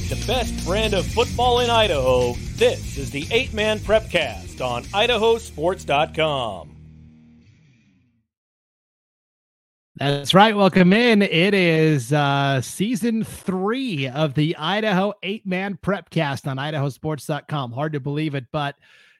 With the best brand of football in Idaho, this is the Eight Man Prepcast on idahosports.com. That's right. Welcome in. It is uh, season three of the Idaho Eight Man Prepcast on idahosports.com. Hard to believe it, but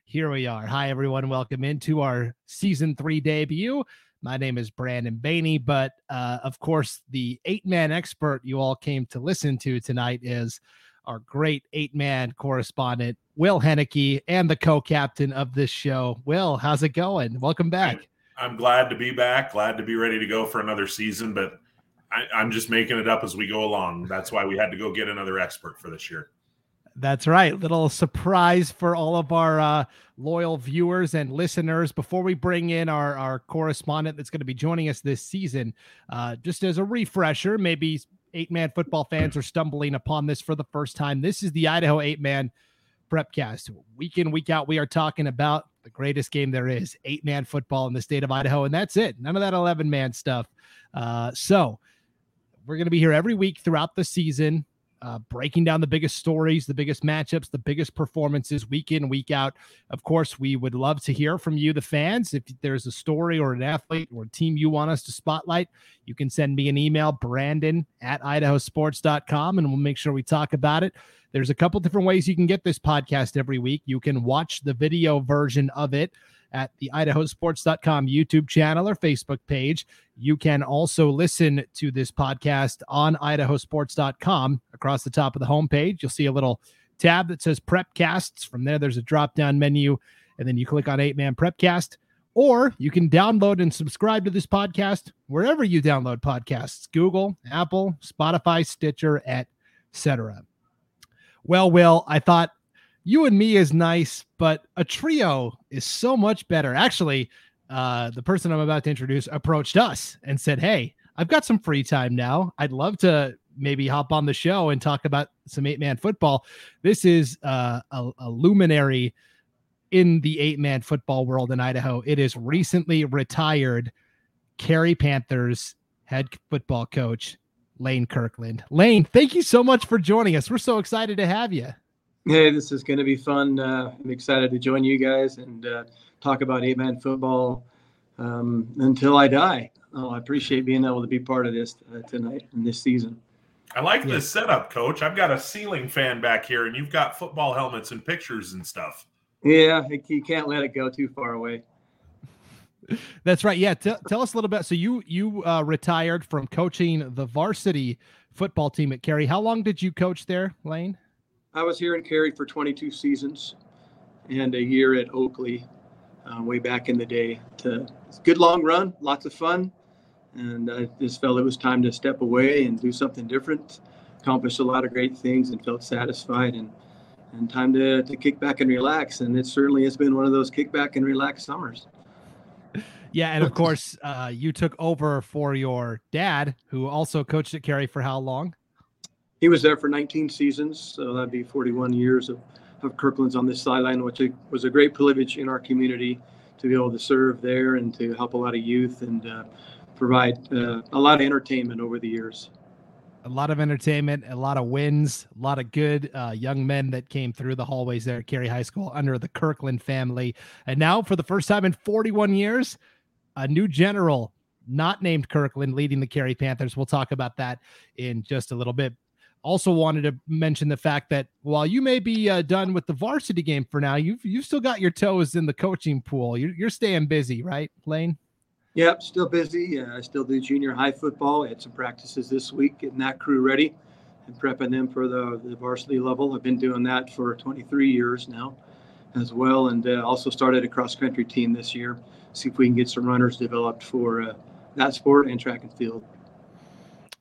here we are. Hi, everyone. Welcome into our season three debut. My name is Brandon Baney, but uh, of course, the eight man expert you all came to listen to tonight is our great eight man correspondent, Will Hoenike, and the co captain of this show. Will, how's it going? Welcome back. I'm glad to be back. Glad to be ready to go for another season, but I, am just making it up as we go along. That's why we had to go get another expert for this year. That's right. Little surprise for all of our uh, loyal viewers and listeners. Before we bring in our, our correspondent that's going to be joining us this season, uh, just as a refresher, maybe eight man football fans are stumbling upon this for the first time. This is the Idaho eight man prepcast. Week in, week out, we are talking about the greatest game there is eight man football in the state of Idaho. And that's it. None of that 11 man stuff. Uh, so we're going to be here every week throughout the season. Uh, breaking down the biggest stories, the biggest matchups, the biggest performances week in, week out. Of course, we would love to hear from you, the fans. If there's a story or an athlete or a team you want us to spotlight, you can send me an email, brandon at idahosports.com, and we'll make sure we talk about it. There's a couple different ways you can get this podcast every week. You can watch the video version of it at the idahosports.com YouTube channel or Facebook page. You can also listen to this podcast on idahosports.com. Across the top of the homepage, you'll see a little tab that says Prepcasts. From there, there's a drop down menu, and then you click on Eight Man Prepcast. Or you can download and subscribe to this podcast wherever you download podcasts Google, Apple, Spotify, Stitcher, etc. Well, Will, I thought you and me is nice, but a trio is so much better. Actually, uh, the person I'm about to introduce approached us and said, Hey, I've got some free time now. I'd love to maybe hop on the show and talk about some eight man football. This is uh, a, a luminary in the eight man football world in Idaho. It is recently retired Carey Panthers head football coach Lane Kirkland. Lane, thank you so much for joining us. We're so excited to have you. Hey, this is going to be fun. Uh, I'm excited to join you guys and uh, talk about eight man football um, until I die. Oh, I appreciate being able to be part of this uh, tonight and this season. I like yeah. this setup, coach. I've got a ceiling fan back here, and you've got football helmets and pictures and stuff. Yeah, you can't let it go too far away. That's right. Yeah, T- tell us a little bit. So you you uh, retired from coaching the varsity football team at Carey. How long did you coach there, Lane? I was here in Carey for 22 seasons and a year at Oakley uh, way back in the day. To, good long run, lots of fun, and I just felt it was time to step away and do something different. Accomplished a lot of great things and felt satisfied and and time to, to kick back and relax. And it certainly has been one of those kick back and relax summers. Yeah, and of course, uh, you took over for your dad, who also coached at Carey for how long? He was there for 19 seasons, so that'd be 41 years of, of Kirkland's on this sideline, which was a great privilege in our community to be able to serve there and to help a lot of youth and uh, provide uh, a lot of entertainment over the years a lot of entertainment, a lot of wins, a lot of good uh, young men that came through the hallways there at Carey High School under the Kirkland family. And now, for the first time in 41 years, a new general not named Kirkland leading the Carey Panthers. We'll talk about that in just a little bit. Also, wanted to mention the fact that while you may be uh, done with the varsity game for now, you've you've still got your toes in the coaching pool. You're, you're staying busy, right, Lane? Yep, still busy. Uh, I still do junior high football. I had some practices this week, getting that crew ready and prepping them for the, the varsity level. I've been doing that for 23 years now as well, and uh, also started a cross country team this year. See if we can get some runners developed for uh, that sport and track and field.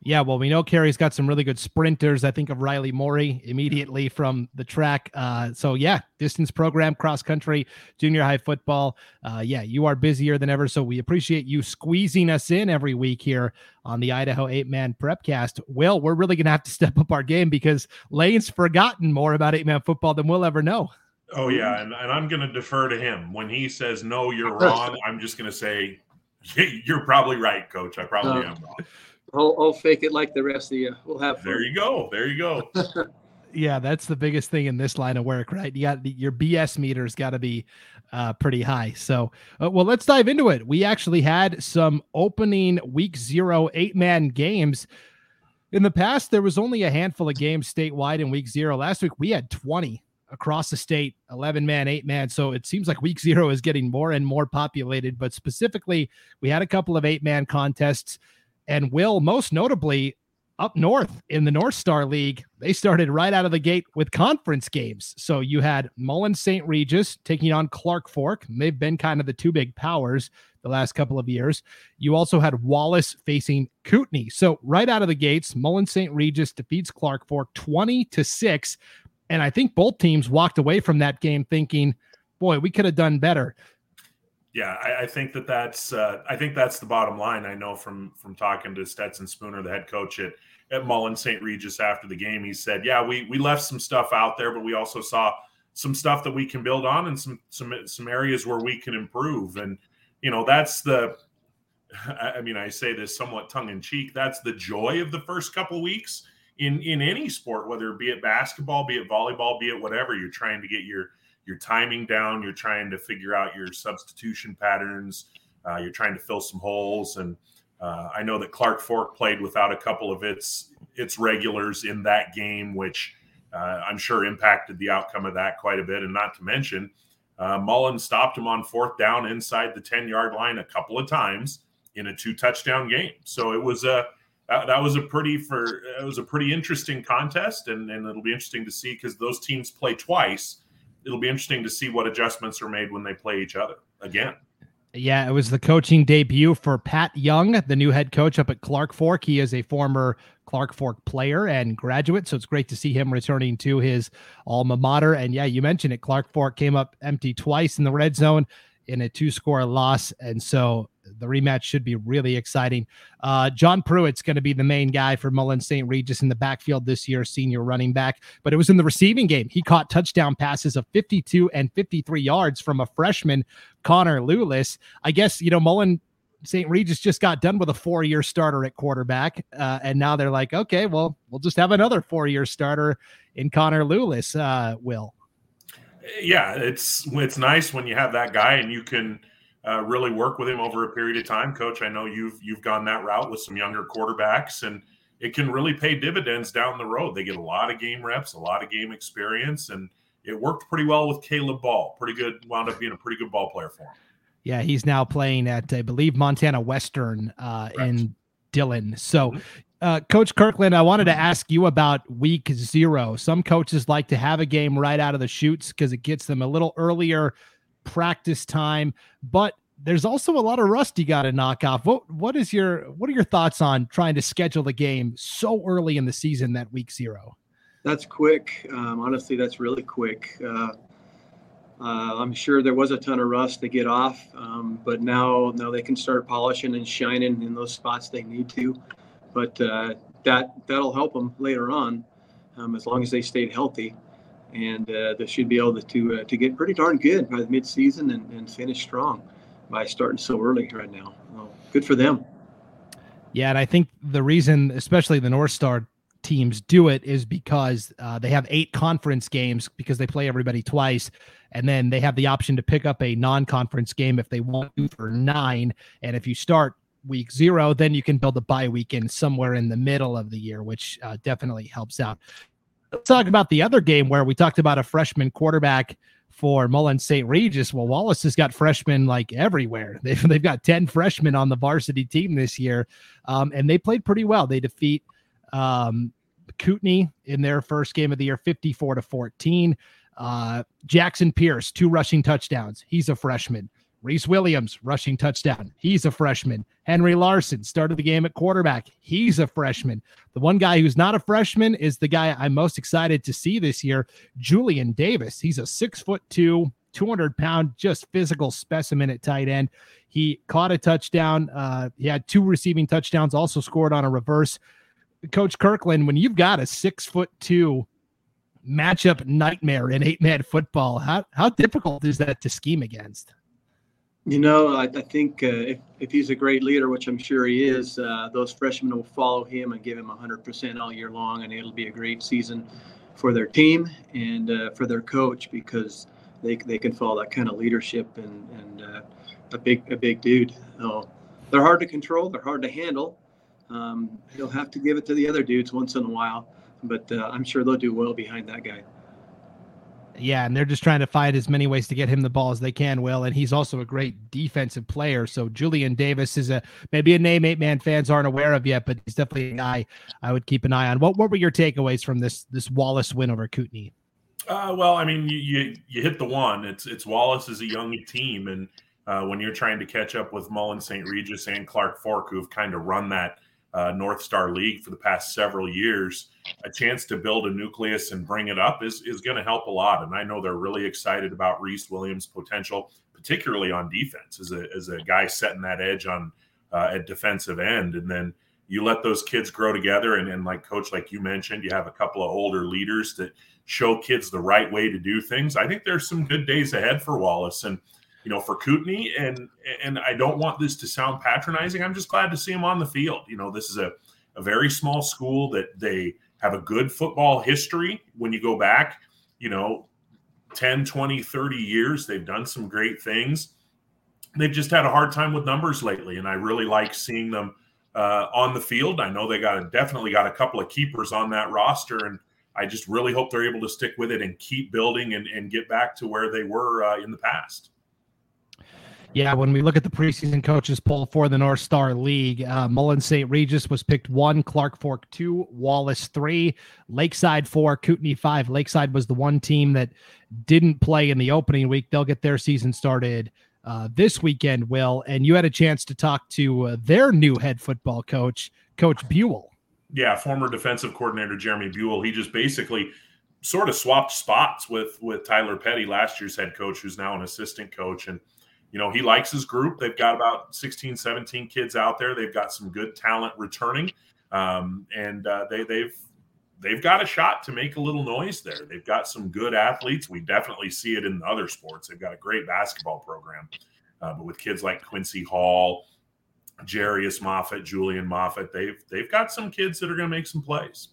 Yeah, well, we know Carey's got some really good sprinters. I think of Riley Morey immediately from the track. Uh, so yeah, distance program, cross country, junior high football. Uh, yeah, you are busier than ever. So we appreciate you squeezing us in every week here on the Idaho Eight Man Prepcast. Will, we're really gonna have to step up our game because Lane's forgotten more about eight man football than we'll ever know. Oh yeah, and, and I'm gonna defer to him when he says no, you're wrong. I'm just gonna say you're probably right, Coach. I probably uh, am wrong. I'll, I'll, fake it like the rest of you. We'll have. Fun. There you go. There you go. Yeah, that's the biggest thing in this line of work, right? You got your BS meter's got to be uh, pretty high. So, uh, well, let's dive into it. We actually had some opening week zero eight man games. In the past, there was only a handful of games statewide in week zero. Last week, we had 20 across the state 11 man, eight man. So it seems like week zero is getting more and more populated. But specifically, we had a couple of eight man contests. And Will, most notably, up north in the North Star League, they started right out of the gate with conference games. So you had Mullan St. Regis taking on Clark Fork. They've been kind of the two big powers the last couple of years. You also had Wallace facing Kootenai. So right out of the gates, Mullan St. Regis defeats Clark Fork 20 to 6. And I think both teams walked away from that game thinking, boy, we could have done better. Yeah, I, I think that that's uh, I think that's the bottom line. I know from from talking to Stetson Spooner, the head coach at at Mullan St. Regis after the game, he said, "Yeah, we we left some stuff out there, but we also saw some stuff that we can build on and some some some areas where we can improve." And you know, that's the I mean, I say this somewhat tongue in cheek. That's the joy of the first couple weeks in in any sport, whether it be it basketball, be it volleyball, be it whatever. You're trying to get your your timing down. You're trying to figure out your substitution patterns. Uh, you're trying to fill some holes. And uh, I know that Clark Fork played without a couple of its its regulars in that game, which uh, I'm sure impacted the outcome of that quite a bit. And not to mention, uh, Mullan stopped him on fourth down inside the 10 yard line a couple of times in a two touchdown game. So it was a that, was a pretty for it was a pretty interesting contest, and, and it'll be interesting to see because those teams play twice. It'll be interesting to see what adjustments are made when they play each other again. Yeah, it was the coaching debut for Pat Young, the new head coach up at Clark Fork. He is a former Clark Fork player and graduate, so it's great to see him returning to his alma mater. And yeah, you mentioned it. Clark Fork came up empty twice in the red zone in a two score loss. And so the rematch should be really exciting. Uh, John Pruitt's going to be the main guy for Mullan St. Regis in the backfield this year, senior running back. But it was in the receiving game. He caught touchdown passes of 52 and 53 yards from a freshman, Connor Lewis. I guess, you know, Mullan St. Regis just got done with a four year starter at quarterback. Uh, and now they're like, okay, well, we'll just have another four year starter in Connor Lewis, uh, Will. Yeah, it's it's nice when you have that guy and you can uh, really work with him over a period of time. Coach, I know you've you've gone that route with some younger quarterbacks, and it can really pay dividends down the road. They get a lot of game reps, a lot of game experience, and it worked pretty well with Caleb Ball. Pretty good, wound up being a pretty good ball player for him. Yeah, he's now playing at I believe Montana Western uh, in Dillon. So. Mm-hmm. Uh, Coach Kirkland, I wanted to ask you about week zero. Some coaches like to have a game right out of the chutes because it gets them a little earlier practice time, but there's also a lot of rust you got to knock off. What what is your what are your thoughts on trying to schedule the game so early in the season that week zero? That's quick. Um, honestly, that's really quick. Uh, uh, I'm sure there was a ton of rust to get off, um, but now now they can start polishing and shining in those spots they need to. But uh, that that'll help them later on, um, as long as they stayed healthy and uh, they should be able to uh, to get pretty darn good by the midseason and, and finish strong by starting so early right now. Well, good for them. Yeah, and I think the reason, especially the North Star teams, do it is because uh, they have eight conference games because they play everybody twice, and then they have the option to pick up a non-conference game if they want to for nine. And if you start week zero, then you can build a bye week in somewhere in the middle of the year, which uh, definitely helps out. Let's talk about the other game where we talked about a freshman quarterback for Mullan St. Regis. Well, Wallace has got freshmen like everywhere. They've, they've got 10 freshmen on the varsity team this year, um, and they played pretty well. They defeat um, Kootenai in their first game of the year, 54 to 14. Uh, Jackson Pierce, two rushing touchdowns. He's a freshman. Reese Williams, rushing touchdown. He's a freshman. Henry Larson started the game at quarterback. He's a freshman. The one guy who's not a freshman is the guy I'm most excited to see this year, Julian Davis. He's a six foot two, 200 pound, just physical specimen at tight end. He caught a touchdown. Uh, he had two receiving touchdowns, also scored on a reverse. Coach Kirkland, when you've got a six foot two matchup nightmare in eight man football, how, how difficult is that to scheme against? You know, I, I think uh, if, if he's a great leader, which I'm sure he is, uh, those freshmen will follow him and give him 100% all year long, and it'll be a great season for their team and uh, for their coach because they, they can follow that kind of leadership and, and uh, a big a big dude. So they're hard to control. They're hard to handle. Um, he'll have to give it to the other dudes once in a while, but uh, I'm sure they'll do well behind that guy. Yeah, and they're just trying to find as many ways to get him the ball as they can, Will. And he's also a great defensive player. So Julian Davis is a maybe a name eight man fans aren't aware of yet, but he's definitely a guy I would keep an eye on. What what were your takeaways from this this Wallace win over Kootenai? Uh, well, I mean, you, you, you hit the one. It's it's Wallace is a young team, and uh, when you're trying to catch up with Mullan St. Regis and Clark Fork, who've kind of run that uh, North Star League for the past several years, a chance to build a nucleus and bring it up is is going to help a lot. And I know they're really excited about Reese Williams' potential, particularly on defense, as a as a guy setting that edge on uh, at defensive end, and then you let those kids grow together and, and like coach like you mentioned you have a couple of older leaders that show kids the right way to do things. I think there's some good days ahead for wallace. And you know for kootenai and and i don't want this to sound patronizing i'm just glad to see him on the field you know this is a, a very small school that they have a good football history when you go back you know 10 20 30 years they've done some great things they've just had a hard time with numbers lately and i really like seeing them uh, on the field. I know they got a, definitely got a couple of keepers on that roster, and I just really hope they're able to stick with it and keep building and, and get back to where they were uh, in the past. Yeah, when we look at the preseason coaches poll for the North Star League, uh, Mullan St. Regis was picked one, Clark Fork two, Wallace three, Lakeside four, Kootenai five. Lakeside was the one team that didn't play in the opening week. They'll get their season started uh, this weekend, Will, and you had a chance to talk to uh, their new head football coach, Coach Buell. Yeah, former defensive coordinator Jeremy Buell. He just basically sort of swapped spots with with Tyler Petty, last year's head coach, who's now an assistant coach. And, you know, he likes his group. They've got about 16, 17 kids out there. They've got some good talent returning. Um, and uh, they, they've they've got a shot to make a little noise there. They've got some good athletes. We definitely see it in other sports. They've got a great basketball program, uh, but with kids like Quincy Hall, Jarius Moffat, Julian Moffat, they've they've got some kids that are going to make some plays.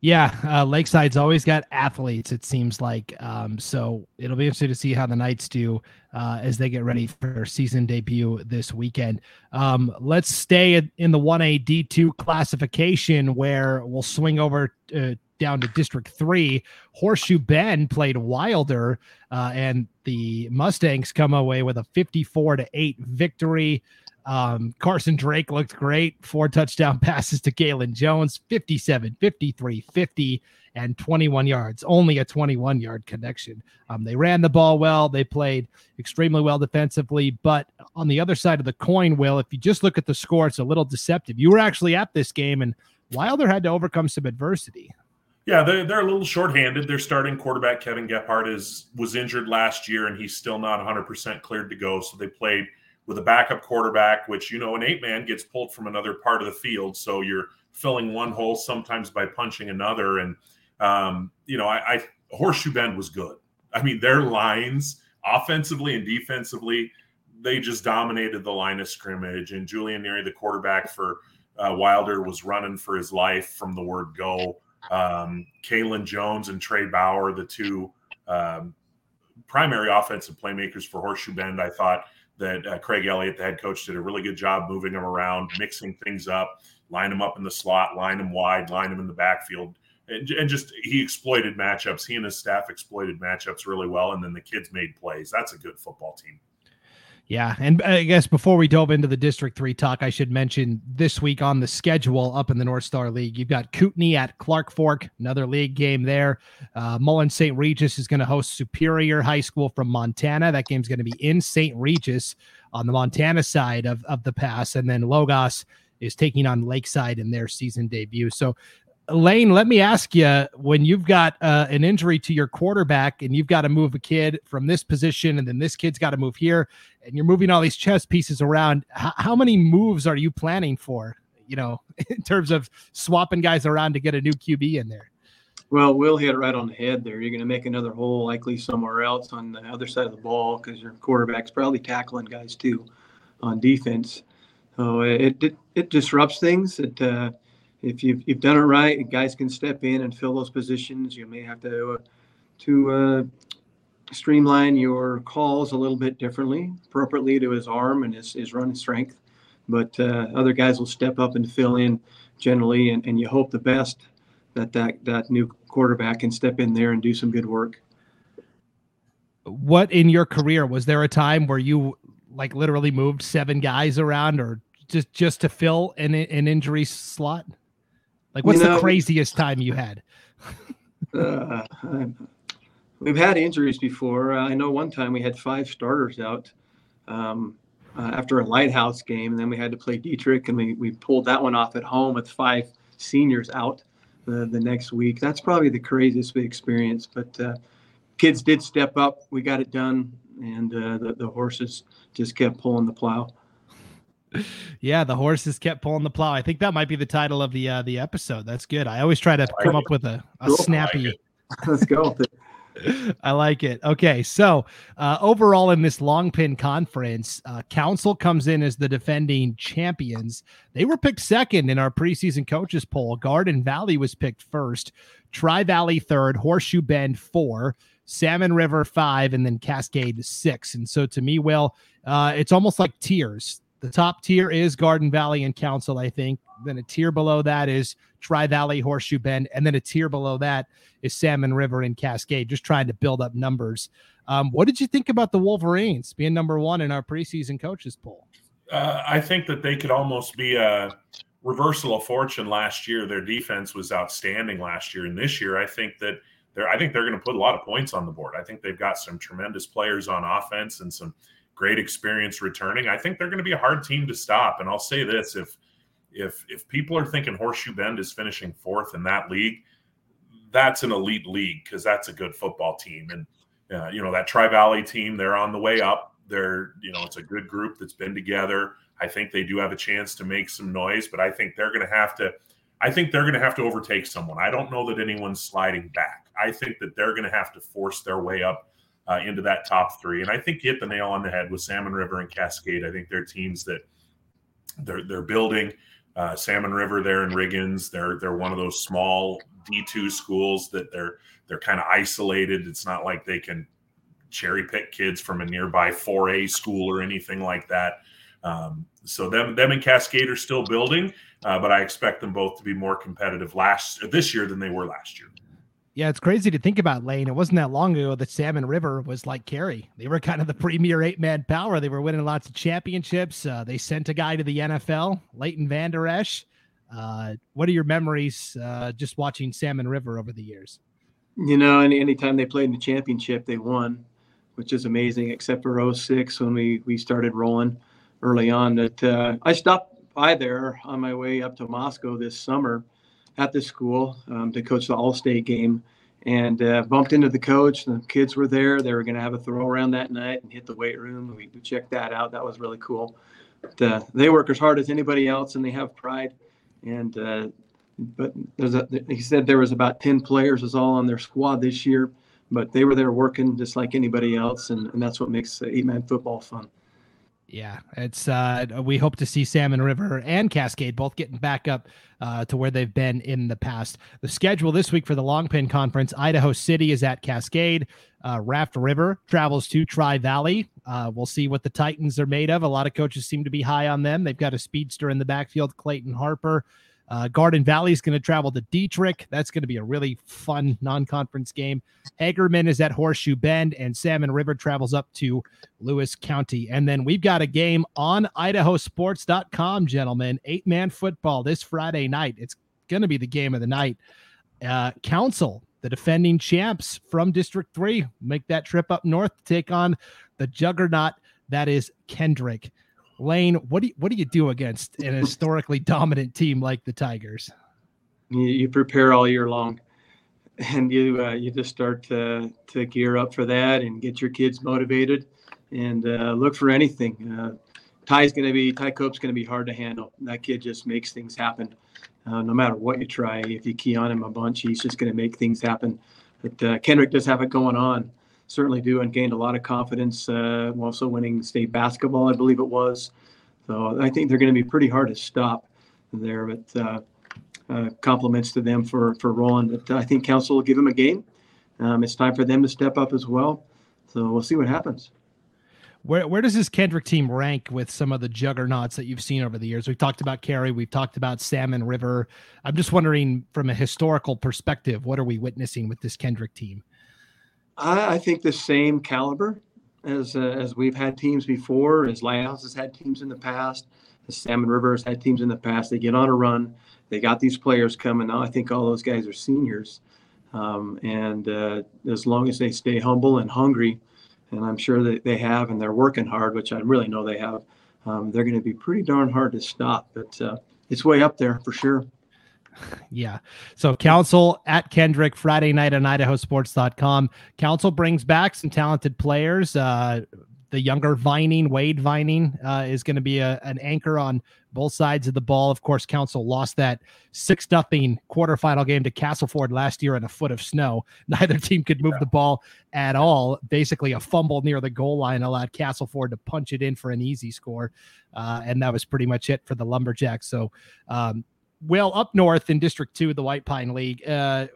Yeah, uh, Lakeside's always got athletes. It seems like um, so. It'll be interesting to see how the Knights do uh, as they get ready for season debut this weekend. Um, let's stay in the one A D two classification where we'll swing over uh, down to District Three. Horseshoe Bend played Wilder, uh, and the Mustangs come away with a fifty-four to eight victory. Um, Carson Drake looked great. Four touchdown passes to Galen Jones, 57, 53, 50, and 21 yards. Only a 21 yard connection. Um, they ran the ball well. They played extremely well defensively. But on the other side of the coin, Will, if you just look at the score, it's a little deceptive. You were actually at this game, and Wilder had to overcome some adversity. Yeah, they're, they're a little shorthanded. Their starting quarterback, Kevin Gephardt, is was injured last year, and he's still not 100% cleared to go. So they played – with a backup quarterback, which, you know, an eight man gets pulled from another part of the field. So you're filling one hole sometimes by punching another. And, um, you know, I, I Horseshoe Bend was good. I mean, their lines offensively and defensively, they just dominated the line of scrimmage. And Julian Neary, the quarterback for uh, Wilder, was running for his life from the word go. Um, Kalen Jones and Trey Bauer, the two um, primary offensive playmakers for Horseshoe Bend, I thought that uh, Craig Elliott, the head coach, did a really good job moving them around, mixing things up, line them up in the slot, line them wide, line them in the backfield. And, and just he exploited matchups. He and his staff exploited matchups really well. And then the kids made plays. That's a good football team. Yeah, and I guess before we dove into the District Three talk, I should mention this week on the schedule up in the North Star League, you've got Kootenai at Clark Fork, another league game there. Uh, Mullan St. Regis is going to host Superior High School from Montana. That game's going to be in St. Regis on the Montana side of of the pass, and then Logos is taking on Lakeside in their season debut. So Lane, let me ask you when you've got uh, an injury to your quarterback and you've got to move a kid from this position and then this kid's got to move here and you're moving all these chess pieces around, h- how many moves are you planning for, you know, in terms of swapping guys around to get a new QB in there? Well, we'll hit it right on the head there. You're going to make another hole likely somewhere else on the other side of the ball because your quarterback's probably tackling guys too on defense. So it, it, it disrupts things. It, uh, if you've, you've done it right, guys can step in and fill those positions. You may have to uh, to uh, streamline your calls a little bit differently, appropriately to his arm and his, his running strength. But uh, other guys will step up and fill in generally, and, and you hope the best that, that that new quarterback can step in there and do some good work. What in your career was there a time where you like literally moved seven guys around or just just to fill an an injury slot? Like, what's you know, the craziest time you had? uh, we've had injuries before. Uh, I know one time we had five starters out um, uh, after a lighthouse game, and then we had to play Dietrich, and we, we pulled that one off at home with five seniors out the, the next week. That's probably the craziest we experienced. But uh, kids did step up. We got it done, and uh, the, the horses just kept pulling the plow yeah, the horses kept pulling the plow. I think that might be the title of the uh, the episode. That's good. I always try to come up with a, a snappy. Let's go. I like it. Okay, so uh, overall in this long pin conference, uh, Council comes in as the defending champions. They were picked second in our preseason coaches poll. Garden Valley was picked first, Tri Valley third, Horseshoe Bend four, Salmon River five, and then Cascade six. And so to me, Will, uh, it's almost like tiers the top tier is Garden Valley and Council, I think. Then a tier below that is Tri Valley, Horseshoe Bend, and then a tier below that is Salmon River and Cascade. Just trying to build up numbers. Um, what did you think about the Wolverines being number one in our preseason coaches poll? Uh, I think that they could almost be a reversal of fortune last year. Their defense was outstanding last year, and this year I think that they're I think they're going to put a lot of points on the board. I think they've got some tremendous players on offense and some great experience returning. I think they're going to be a hard team to stop. And I'll say this: if if if people are thinking Horseshoe Bend is finishing fourth in that league, that's an elite league because that's a good football team. And uh, you know that Tri Valley team, they're on the way up. They're you know it's a good group that's been together. I think they do have a chance to make some noise, but I think they're going to have to. I think they're going to have to overtake someone. I don't know that anyone's sliding back. I think that they're going to have to force their way up uh, into that top three. And I think you hit the nail on the head with Salmon River and Cascade. I think they're teams that they're they're building. Uh, Salmon River there in Riggins, they're they're one of those small D two schools that they're they're kind of isolated. It's not like they can cherry pick kids from a nearby 4A school or anything like that. Um, so them them and Cascade are still building, uh, but I expect them both to be more competitive last this year than they were last year. Yeah, it's crazy to think about Lane. It wasn't that long ago that Salmon River was like Carey. They were kind of the premier eight man power. They were winning lots of championships. Uh, they sent a guy to the NFL, Leighton Vander Esch. Uh, what are your memories uh, just watching Salmon River over the years? You know, any anytime they played in the championship, they won, which is amazing, except for 06 when we, we started rolling early on. That uh, I stopped by there on my way up to Moscow this summer at the school um, to coach the All-State game, and uh, bumped into the coach. The kids were there. They were going to have a throw around that night and hit the weight room. We, checked that out. That was really cool. They work as hard as anybody else, and they have pride. And uh, but there's a, he said there was about 10 players is all on their squad this year, but they were there working just like anybody else, and, and that's what makes eight-man football fun. Yeah, it's uh we hope to see Salmon River and Cascade both getting back up uh, to where they've been in the past. The schedule this week for the Long Pin Conference: Idaho City is at Cascade. Uh, Raft River travels to Tri Valley. Uh, we'll see what the Titans are made of. A lot of coaches seem to be high on them. They've got a speedster in the backfield, Clayton Harper. Uh, Garden Valley is going to travel to Dietrich. That's going to be a really fun non conference game. Hagerman is at Horseshoe Bend, and Salmon River travels up to Lewis County. And then we've got a game on idahosports.com, gentlemen. Eight man football this Friday night. It's going to be the game of the night. Uh, Council, the defending champs from District 3, make that trip up north to take on the juggernaut that is Kendrick. Lane, what do you, what do you do against an historically dominant team like the Tigers? You, you prepare all year long, and you uh, you just start to to gear up for that and get your kids motivated, and uh, look for anything. Uh, Ty's going to be Ty Cope's going to be hard to handle. That kid just makes things happen. Uh, no matter what you try, if you key on him a bunch, he's just going to make things happen. But uh, Kendrick does have it going on certainly do and gained a lot of confidence. Uh, also winning state basketball, I believe it was. So I think they're going to be pretty hard to stop there. But uh, uh, compliments to them for for rolling. But I think Council will give them a game. Um, it's time for them to step up as well. So we'll see what happens. Where where does this Kendrick team rank with some of the juggernauts that you've seen over the years? We've talked about Carey, we've talked about Salmon River. I'm just wondering, from a historical perspective, what are we witnessing with this Kendrick team? I, I think the same caliber as uh, as we've had teams before, as Lighthouse has had teams in the past, as Salmon River has had teams in the past. They get on a run. They got these players coming. Now I think all those guys are seniors, um, and uh, as long as they stay humble and hungry and I'm sure that they have, and they're working hard, which I really know they have. Um, they're going to be pretty darn hard to stop, but uh, it's way up there for sure. Yeah. So Council at Kendrick Friday night on IdahoSports.com. Council brings back some talented players. Uh, the younger Vining, Wade Vining, uh, is going to be a, an anchor on both sides of the ball. Of course, Council lost that six nothing quarterfinal game to Castleford last year in a foot of snow. Neither team could move yeah. the ball at all. Basically, a fumble near the goal line allowed Castleford to punch it in for an easy score, uh, and that was pretty much it for the Lumberjacks. So, um, well, up north in District Two, the White Pine League. Uh,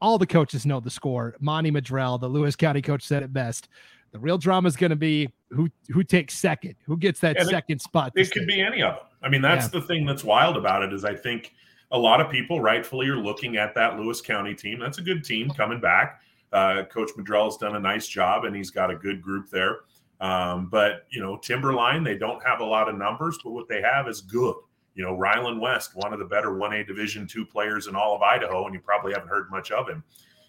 all the coaches know the score. Monty Madrell, the Lewis County coach, said it best the real drama is going to be who who takes second, who gets that second it, spot. It could be any of them. I mean, that's yeah. the thing that's wild about it is I think a lot of people rightfully are looking at that Lewis County team. That's a good team coming back. Uh, Coach Madrell has done a nice job, and he's got a good group there. Um, but you know, Timberline, they don't have a lot of numbers, but what they have is good. You know, Ryland West, one of the better 1A Division two players in all of Idaho, and you probably haven't heard much of him.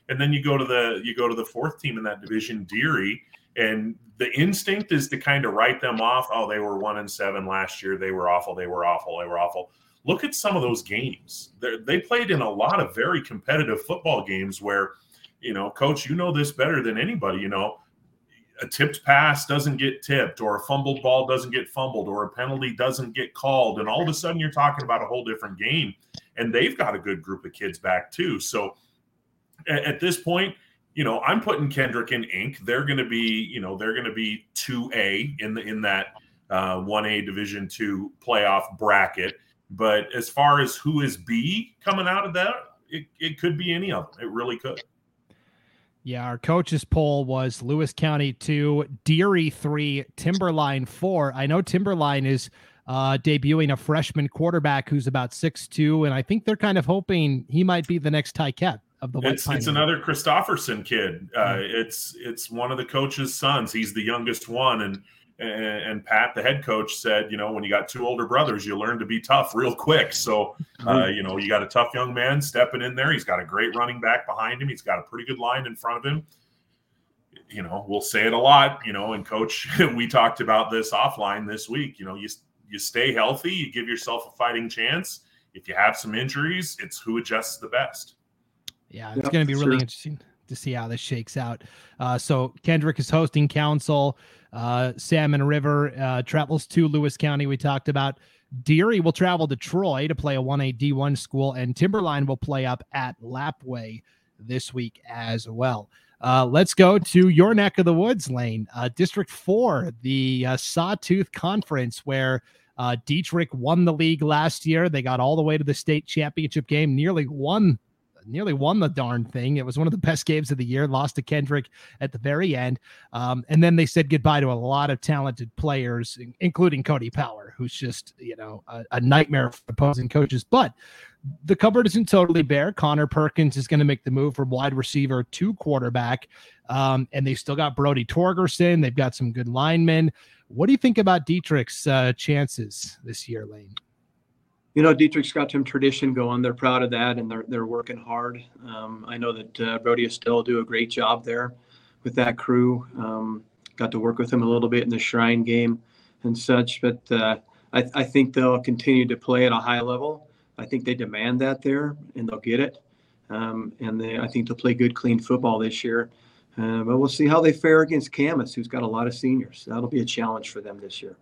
And then you go to the you go to the fourth team in that division, Deary, and the instinct is to kind of write them off. Oh, they were one and seven last year. They were awful. They were awful. They were awful. Look at some of those games. They're, they played in a lot of very competitive football games where, you know, coach, you know this better than anybody. You know, a tipped pass doesn't get tipped, or a fumbled ball doesn't get fumbled, or a penalty doesn't get called. And all of a sudden, you're talking about a whole different game. And they've got a good group of kids back, too. So at, at this point, you know, I'm putting Kendrick in ink. They're going to be, you know, they're going to be two A in the in that uh, one A Division two playoff bracket. But as far as who is B coming out of that, it, it could be any of them. It really could. Yeah, our coaches poll was Lewis County two, Deary three, Timberline four. I know Timberline is uh, debuting a freshman quarterback who's about six two, and I think they're kind of hoping he might be the next Ty Kett of the it's, it's another Christofferson kid. Uh, It's it's one of the coach's sons. He's the youngest one, and, and and Pat, the head coach, said, you know, when you got two older brothers, you learn to be tough real quick. So, uh, you know, you got a tough young man stepping in there. He's got a great running back behind him. He's got a pretty good line in front of him. You know, we'll say it a lot. You know, and coach, we talked about this offline this week. You know, you you stay healthy, you give yourself a fighting chance. If you have some injuries, it's who adjusts the best. Yeah, it's yep, going to be really sure. interesting to see how this shakes out. Uh, so Kendrick is hosting council. Uh, Salmon River uh, travels to Lewis County. We talked about Deary will travel to Troy to play a 1A D1 school, and Timberline will play up at Lapwai this week as well. Uh, let's go to your neck of the woods, Lane. Uh, District 4, the uh, Sawtooth Conference, where uh, Dietrich won the league last year. They got all the way to the state championship game, nearly won nearly won the darn thing. It was one of the best games of the year. Lost to Kendrick at the very end, um, and then they said goodbye to a lot of talented players, including Cody Power, who's just you know a, a nightmare for opposing coaches. But the cupboard isn't totally bare. Connor Perkins is going to make the move from wide receiver to quarterback, um, and they've still got Brody Torgerson. They've got some good linemen. What do you think about Dietrich's uh, chances this year, Lane? You know, Dietrich's got some tradition going. They're proud of that, and they're they're working hard. Um, I know that uh, Brody Estelle do a great job there with that crew. Um, got to work with him a little bit in the Shrine game and such, but uh, I, I think they'll continue to play at a high level. I think they demand that there, and they'll get it. Um, and they, I think they'll play good, clean football this year. Uh, but we'll see how they fare against Camas, who's got a lot of seniors. That'll be a challenge for them this year.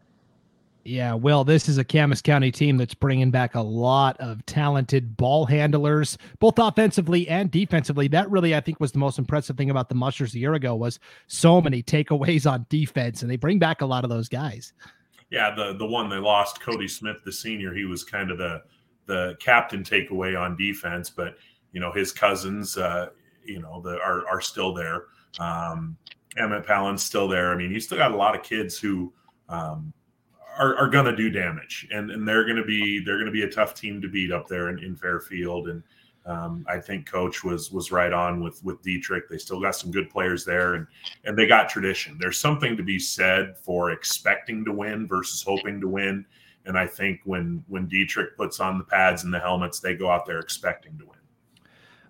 Yeah, well, this is a Camas County team that's bringing back a lot of talented ball handlers, both offensively and defensively. That really, I think, was the most impressive thing about the Mushers a year ago was so many takeaways on defense, and they bring back a lot of those guys. Yeah, the the one they lost, Cody Smith, the senior, he was kind of the the captain takeaway on defense, but you know his cousins, uh, you know, the, are are still there. Um, Emmett Palin's still there. I mean, you still got a lot of kids who um, are, are going to do damage, and, and they're going to be they're going to be a tough team to beat up there in, in Fairfield. And um, I think Coach was was right on with with Dietrich. They still got some good players there, and and they got tradition. There's something to be said for expecting to win versus hoping to win. And I think when when Dietrich puts on the pads and the helmets, they go out there expecting to win.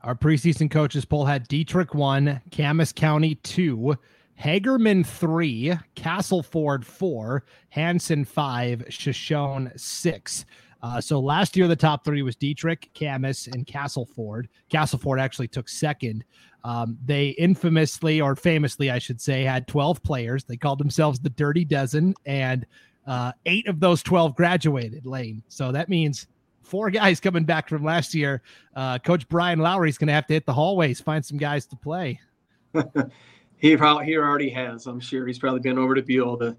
Our preseason coaches poll had Dietrich one, Camas County two, Hagerman three, Castleford four, Hansen five, Shoshone six. Uh, so last year the top three was Dietrich, Camas, and Castleford. Castleford actually took second. Um, they infamously, or famously, I should say, had 12 players. They called themselves the Dirty Dozen, and uh, eight of those 12 graduated. Lane. So that means four guys coming back from last year. Uh, Coach Brian Lowry is going to have to hit the hallways, find some guys to play. he probably he already has. I'm sure he's probably been over to Buhl to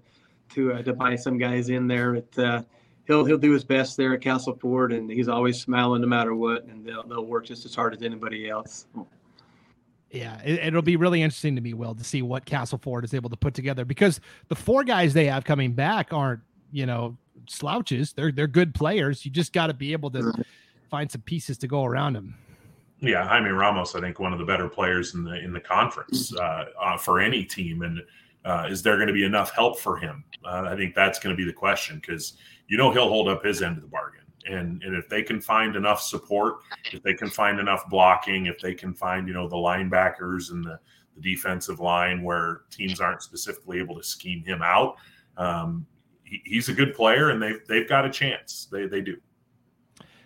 to uh, to buy some guys in there. But uh, he'll he'll do his best there at Castleford, and he's always smiling no matter what, and they'll they'll work just as hard as anybody else. Yeah, it, will be really interesting to me, Will, to see what Castleford is able to put together because the four guys they have coming back aren't, you know, slouches. They're they're good players. You just got to be able to find some pieces to go around them. Yeah, Jaime Ramos, I think one of the better players in the in the conference uh, uh, for any team, and uh, is there going to be enough help for him? Uh, I think that's going to be the question because you know he'll hold up his end of the bargain, and and if they can find enough support, if they can find enough blocking, if they can find you know the linebackers and the, the defensive line where teams aren't specifically able to scheme him out, um, he's a good player, and they've they've got a chance. They they do.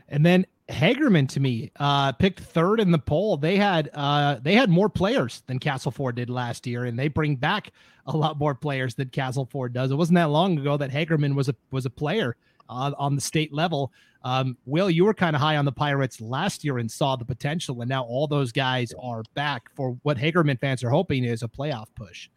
And then Hagerman to me uh, picked third in the poll. They had uh, they had more players than Castleford did last year, and they bring back a lot more players than Castleford does. It wasn't that long ago that Hagerman was a was a player uh, on the state level. Um, Will, you were kind of high on the Pirates last year and saw the potential, and now all those guys are back for what Hagerman fans are hoping is a playoff push.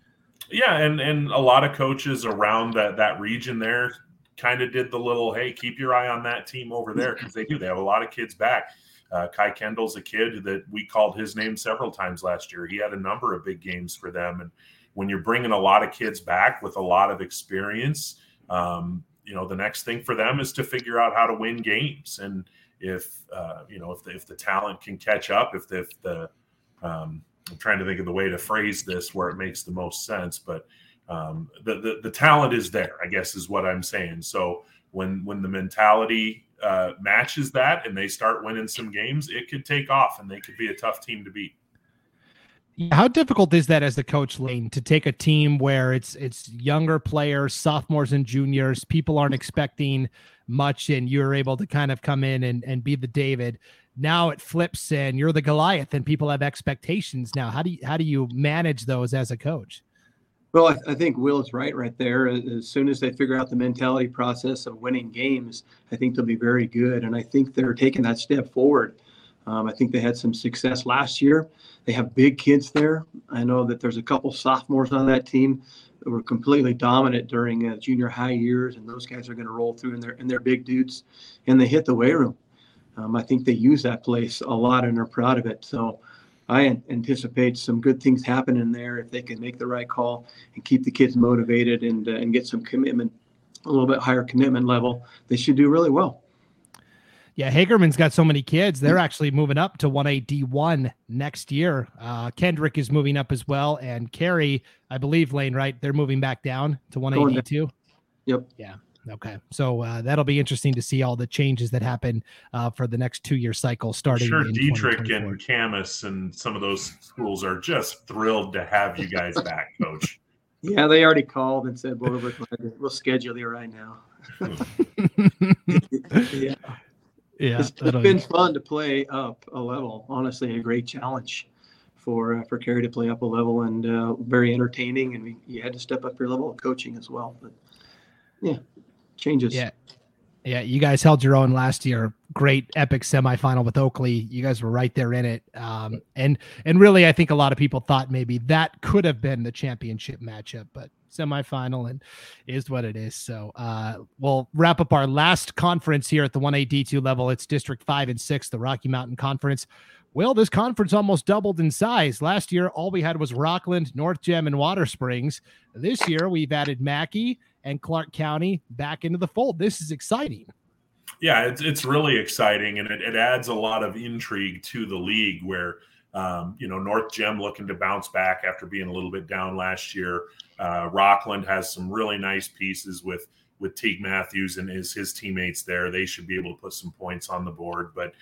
Yeah, and and a lot of coaches around that that region there kind of did the little hey, keep your eye on that team over there because they do. They have a lot of kids back. Uh, Kai Kendall's a kid that we called his name several times last year. He had a number of big games for them, and when you're bringing a lot of kids back with a lot of experience, um, you know the next thing for them is to figure out how to win games. And if uh, you know if the, if the talent can catch up, if the, if the um, I'm trying to think of the way to phrase this where it makes the most sense, but um, the, the, the talent is there. I guess is what I'm saying. So when when the mentality uh, matches that and they start winning some games, it could take off and they could be a tough team to beat. How difficult is that as the coach, Lane, to take a team where it's it's younger players, sophomores and juniors, people aren't expecting much, and you're able to kind of come in and, and be the David now it flips and you're the Goliath and people have expectations now. How do you how do you manage those as a coach? Well, I, I think Will is right right there. As soon as they figure out the mentality process of winning games, I think they'll be very good. And I think they're taking that step forward. Um, I think they had some success last year. They have big kids there. I know that there's a couple sophomores on that team that were completely dominant during uh, junior high years, and those guys are going to roll through, and they're and they're big dudes, and they hit the weight room um, I think they use that place a lot and are proud of it. So I anticipate some good things happening there if they can make the right call and keep the kids motivated and uh, and get some commitment, a little bit higher commitment level. They should do really well. Yeah, Hagerman's got so many kids. They're actually moving up to 1A D1 next year. Uh, Kendrick is moving up as well. And Carey, I believe, Lane, right? They're moving back down to 1A D2. Yep. Yeah. Okay, so uh, that'll be interesting to see all the changes that happen uh, for the next two-year cycle starting. Sure, Dietrich and Camas and some of those schools are just thrilled to have you guys back, Coach. Yeah, they already called and said, "Well, we'll schedule you right now." yeah, yeah, it's, it's been fun to play up a level. Honestly, a great challenge for uh, for Carey to play up a level and uh, very entertaining. And we, you had to step up your level of coaching as well. But yeah, changes. Yeah. Yeah, you guys held your own last year. Great epic semifinal with Oakley. You guys were right there in it. Um, and and really I think a lot of people thought maybe that could have been the championship matchup, but semifinal and is what it is. So uh, we'll wrap up our last conference here at the 1A D2 level. It's District 5 and 6, the Rocky Mountain Conference. Well, this conference almost doubled in size. Last year, all we had was Rockland, North Gem, and Watersprings. This year, we've added Mackay and Clark County back into the fold. This is exciting. Yeah, it's, it's really exciting, and it, it adds a lot of intrigue to the league where – um, you know, North Gem looking to bounce back after being a little bit down last year. Uh, Rockland has some really nice pieces with with Teague Matthews and his his teammates there. They should be able to put some points on the board. But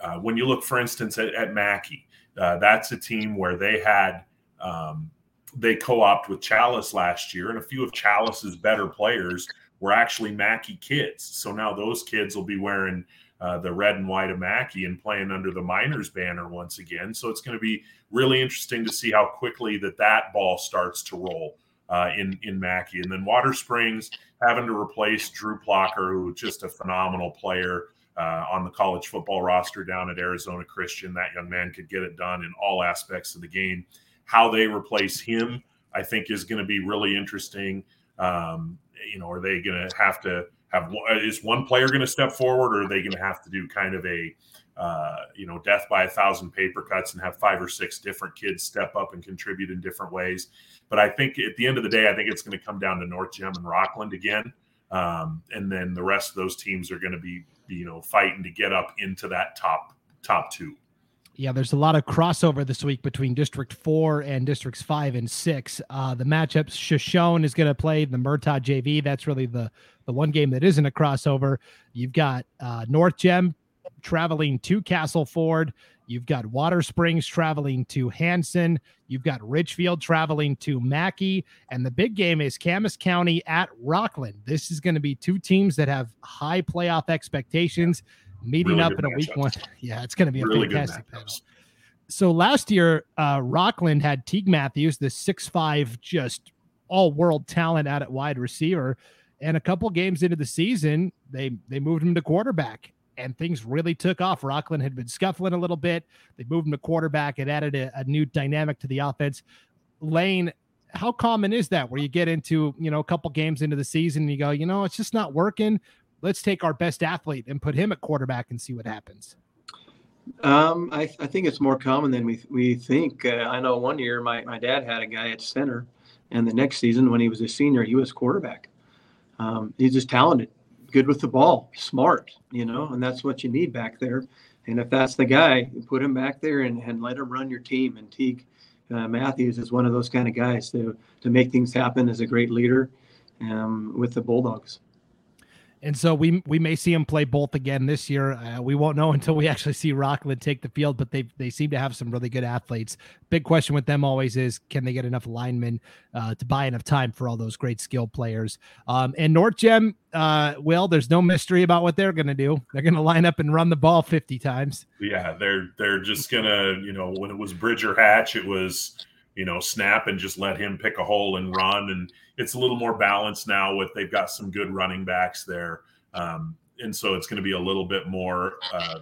uh, when you look, for instance, at, at Mackay, uh, that's a team where they had um, they co-opted with Challis last year, and a few of Challis's better players were actually Mackay kids. So now those kids will be wearing uh, the red and white of Mackay and playing under the Miners banner once again. So it's going to be really interesting to see how quickly that that ball starts to roll uh, in in Mackay. And then Watersprings having to replace Drew Plocker, who was just a phenomenal player uh, on the college football roster down at Arizona Christian. That young man could get it done in all aspects of the game. How they replace him, I think, is going to be really interesting. Um, you know, are they going to have to have is one player going to step forward, or are they going to have to do kind of a uh, you know death by a thousand paper cuts and have five or six different kids step up and contribute in different ways? But I think at the end of the day, I think it's going to come down to North Gem and Rockland again, um, and then the rest of those teams are going to be you know fighting to get up into that top top two. Yeah, there's a lot of crossover this week between District 4 and Districts 5 and 6. Uh, the matchups Shoshone is going to play the Murtaugh JV. That's really the the one game that isn't a crossover. You've got uh, North Gem traveling to Castleford. You've got Watersprings traveling to Hansen. You've got Richfield traveling to Mackay. And the big game is Camas County at Rockland. This is going to be two teams that have high playoff expectations meeting really up in a week one. Yeah, it's going to be a really fantastic battle. So last year, uh, Rockland had Teague Matthews, the six-five, just all world talent out at wide receiver. And a couple games into the season, they they moved him to quarterback, and things really took off. Rockland had been scuffling a little bit. They moved him to quarterback. It added a, a new dynamic to the offense. Lane, how common is that where you get into you know a couple games into the season and you go, you know, it's just not working let's take our best athlete and put him at quarterback and see what happens? Um, I, I, think it's more common than we we think. Uh, I know one year my, my dad had a guy at center, and the next season when he was a senior, he was quarterback. Um, he's just talented, good with the ball, smart, you know, and that's what you need back there. And if that's the guy, put him back there and, and let him run your team. And Teague uh, Matthews is one of those kind of guys to to make things happen as a great leader um, with the Bulldogs and so we we may see him play both again this year. Uh, we won't know until we actually see Rockland take the field, but they they seem to have some really good athletes. Big question with them always is can they get enough linemen uh, to buy enough time for all those great skill players? Um, and North Gem, uh, well, there's no mystery about what they're going to do. They're going to line up and run the ball 50 times. Yeah, they're they're just gonna you know when it was Bridger Hatch, it was you know, snap and just let him pick a hole and run. And it's a little more balanced now with they've got some good running backs there. Um, and so it's going to be a little bit more, uh,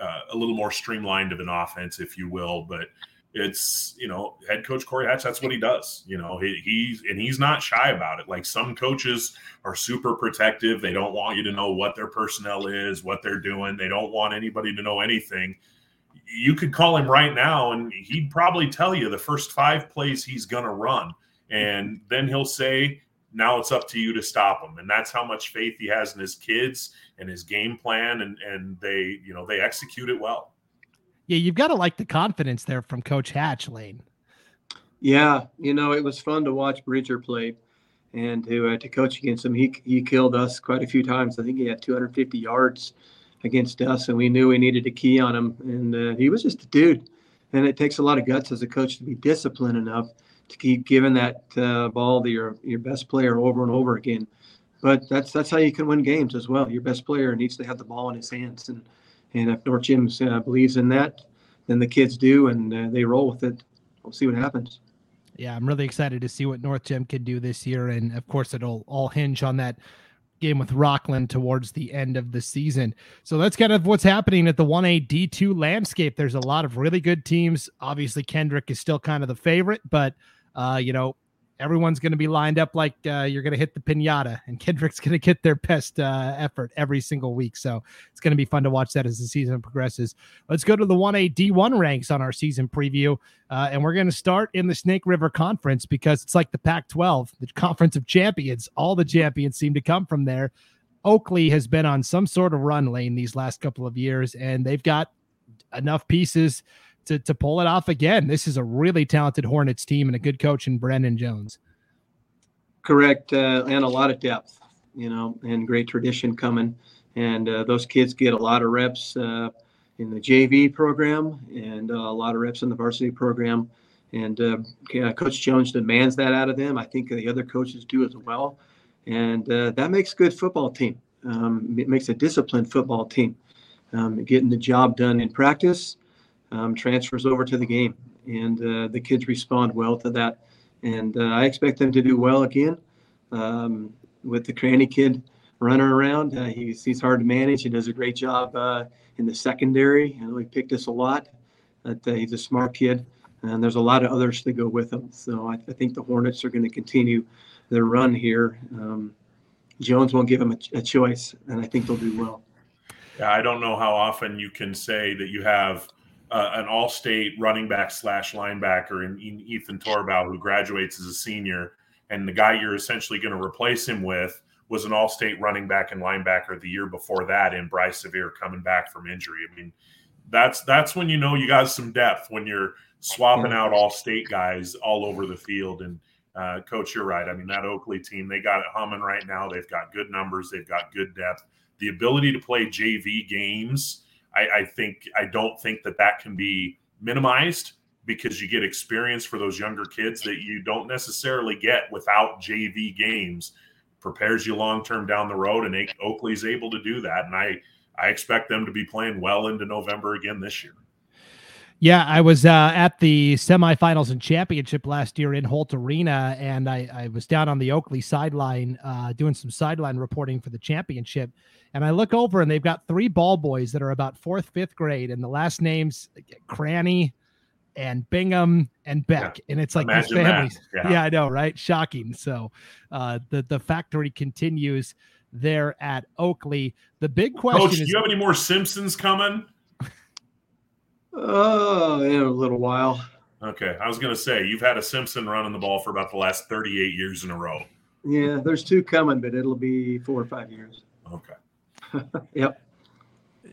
uh, a little more streamlined of an offense, if you will. But it's, you know, head coach Corey Hatch, that's what he does. You know, he, he's, and he's not shy about it. Like some coaches are super protective. They don't want you to know what their personnel is, what they're doing. They don't want anybody to know anything you could call him right now and he'd probably tell you the first five plays he's going to run. And then he'll say, now it's up to you to stop him. And that's how much faith he has in his kids and his game plan. And, and they, you know, they execute it well. Yeah. You've got to like the confidence there from Coach Hatch, Lane. Yeah. You know, it was fun to watch Bridger play and to, uh, to coach against him. He, he killed us quite a few times. I think he had 250 yards against us, and we knew we needed to key on him. And uh, he was just a dude. And it takes a lot of guts as a coach to be disciplined enough to keep giving that uh, ball to your your best player over and over again. But that's that's how you can win games as well. Your best player needs to have the ball in his hands, and and if North Gem uh, believes in that, then the kids do, and uh, they roll with it. We'll see what happens. Yeah, I'm really excited to see what North Gem can do this year, and of course, it'll all hinge on that game with Rockland towards the end of the season. So that's kind of what's happening at the 1A D2 landscape. There's a lot of really good teams. Obviously, Kendrick is still kind of the favorite, but uh, you know, everyone's going to be lined up like uh, you're going to hit the pinata, and Kendrick's going to get their best uh, effort every single week. So it's going to be fun to watch that as the season progresses. Let's go to the 1A D1 ranks on our season preview. Uh, and we're going to start in the Snake River Conference because it's like the Pac 12, the Conference of Champions. All the champions seem to come from there. Oakley has been on some sort of run lane these last couple of years, and they've got enough pieces to, to pull it off again. This is a really talented Hornets team and a good coach in Brennan Jones. Correct, uh, and a lot of depth, you know, and great tradition coming. And uh, those kids get a lot of reps uh, in the JV program and uh, a lot of reps in the varsity program. And uh, Coach Jones demands that out of them. I think the other coaches do as well. And uh, that makes a good football team. Um, it makes a disciplined football team. Um, getting the job done in practice um, transfers over to the game, and uh, the kids respond well to that. And uh, I expect them to do well again. Um, with the Cranny kid running around, uh, he's he's hard to manage. He does a great job uh, in the secondary. I know he picked us a lot. But, uh, he's a smart kid, and there's a lot of others to go with him. So I, I think the Hornets are going to continue their run here. Um, Jones won't give them a, a, choice, and I think they'll do well. Yeah, I don't know how often you can say that you have uh, an all-state running back slash linebacker in, in Ethan Torbow who graduates as a senior, and the guy you're essentially going to replace him with was an all-state running back and linebacker the year before that in Bryce Severe coming back from injury. I mean, that's that's when you know you got some depth when you're swapping out all-state guys all over the field. And uh, coach, you're right. I mean, that Oakley team they got it humming right now. They've got good numbers. They've got good depth. The ability to play JV games I, I think I don't think that that can be minimized because you get experience for those younger kids that you don't necessarily get without JV games. Prepares you long term down the road, and Oakley's able to do that. And I I expect them to be playing well into November again this year. Yeah, I was uh, at the semifinals and championship last year in Holt Arena, and I, I was down on the Oakley sideline uh, doing some sideline reporting for the championship. And I look over, and they've got three ball boys that are about fourth, fifth grade, and the last names Cranny and Bingham and Beck, yeah. and it's like Imagine these families. Yeah. yeah. I know, right? Shocking. So uh, the the factory continues there at Oakley. The big question Coach, is: Do you have any more Simpsons coming? Oh, in a little while. Okay, I was going to say you've had a Simpson running the ball for about the last 38 years in a row. Yeah, there's two coming, but it'll be four or five years. Okay. Yep.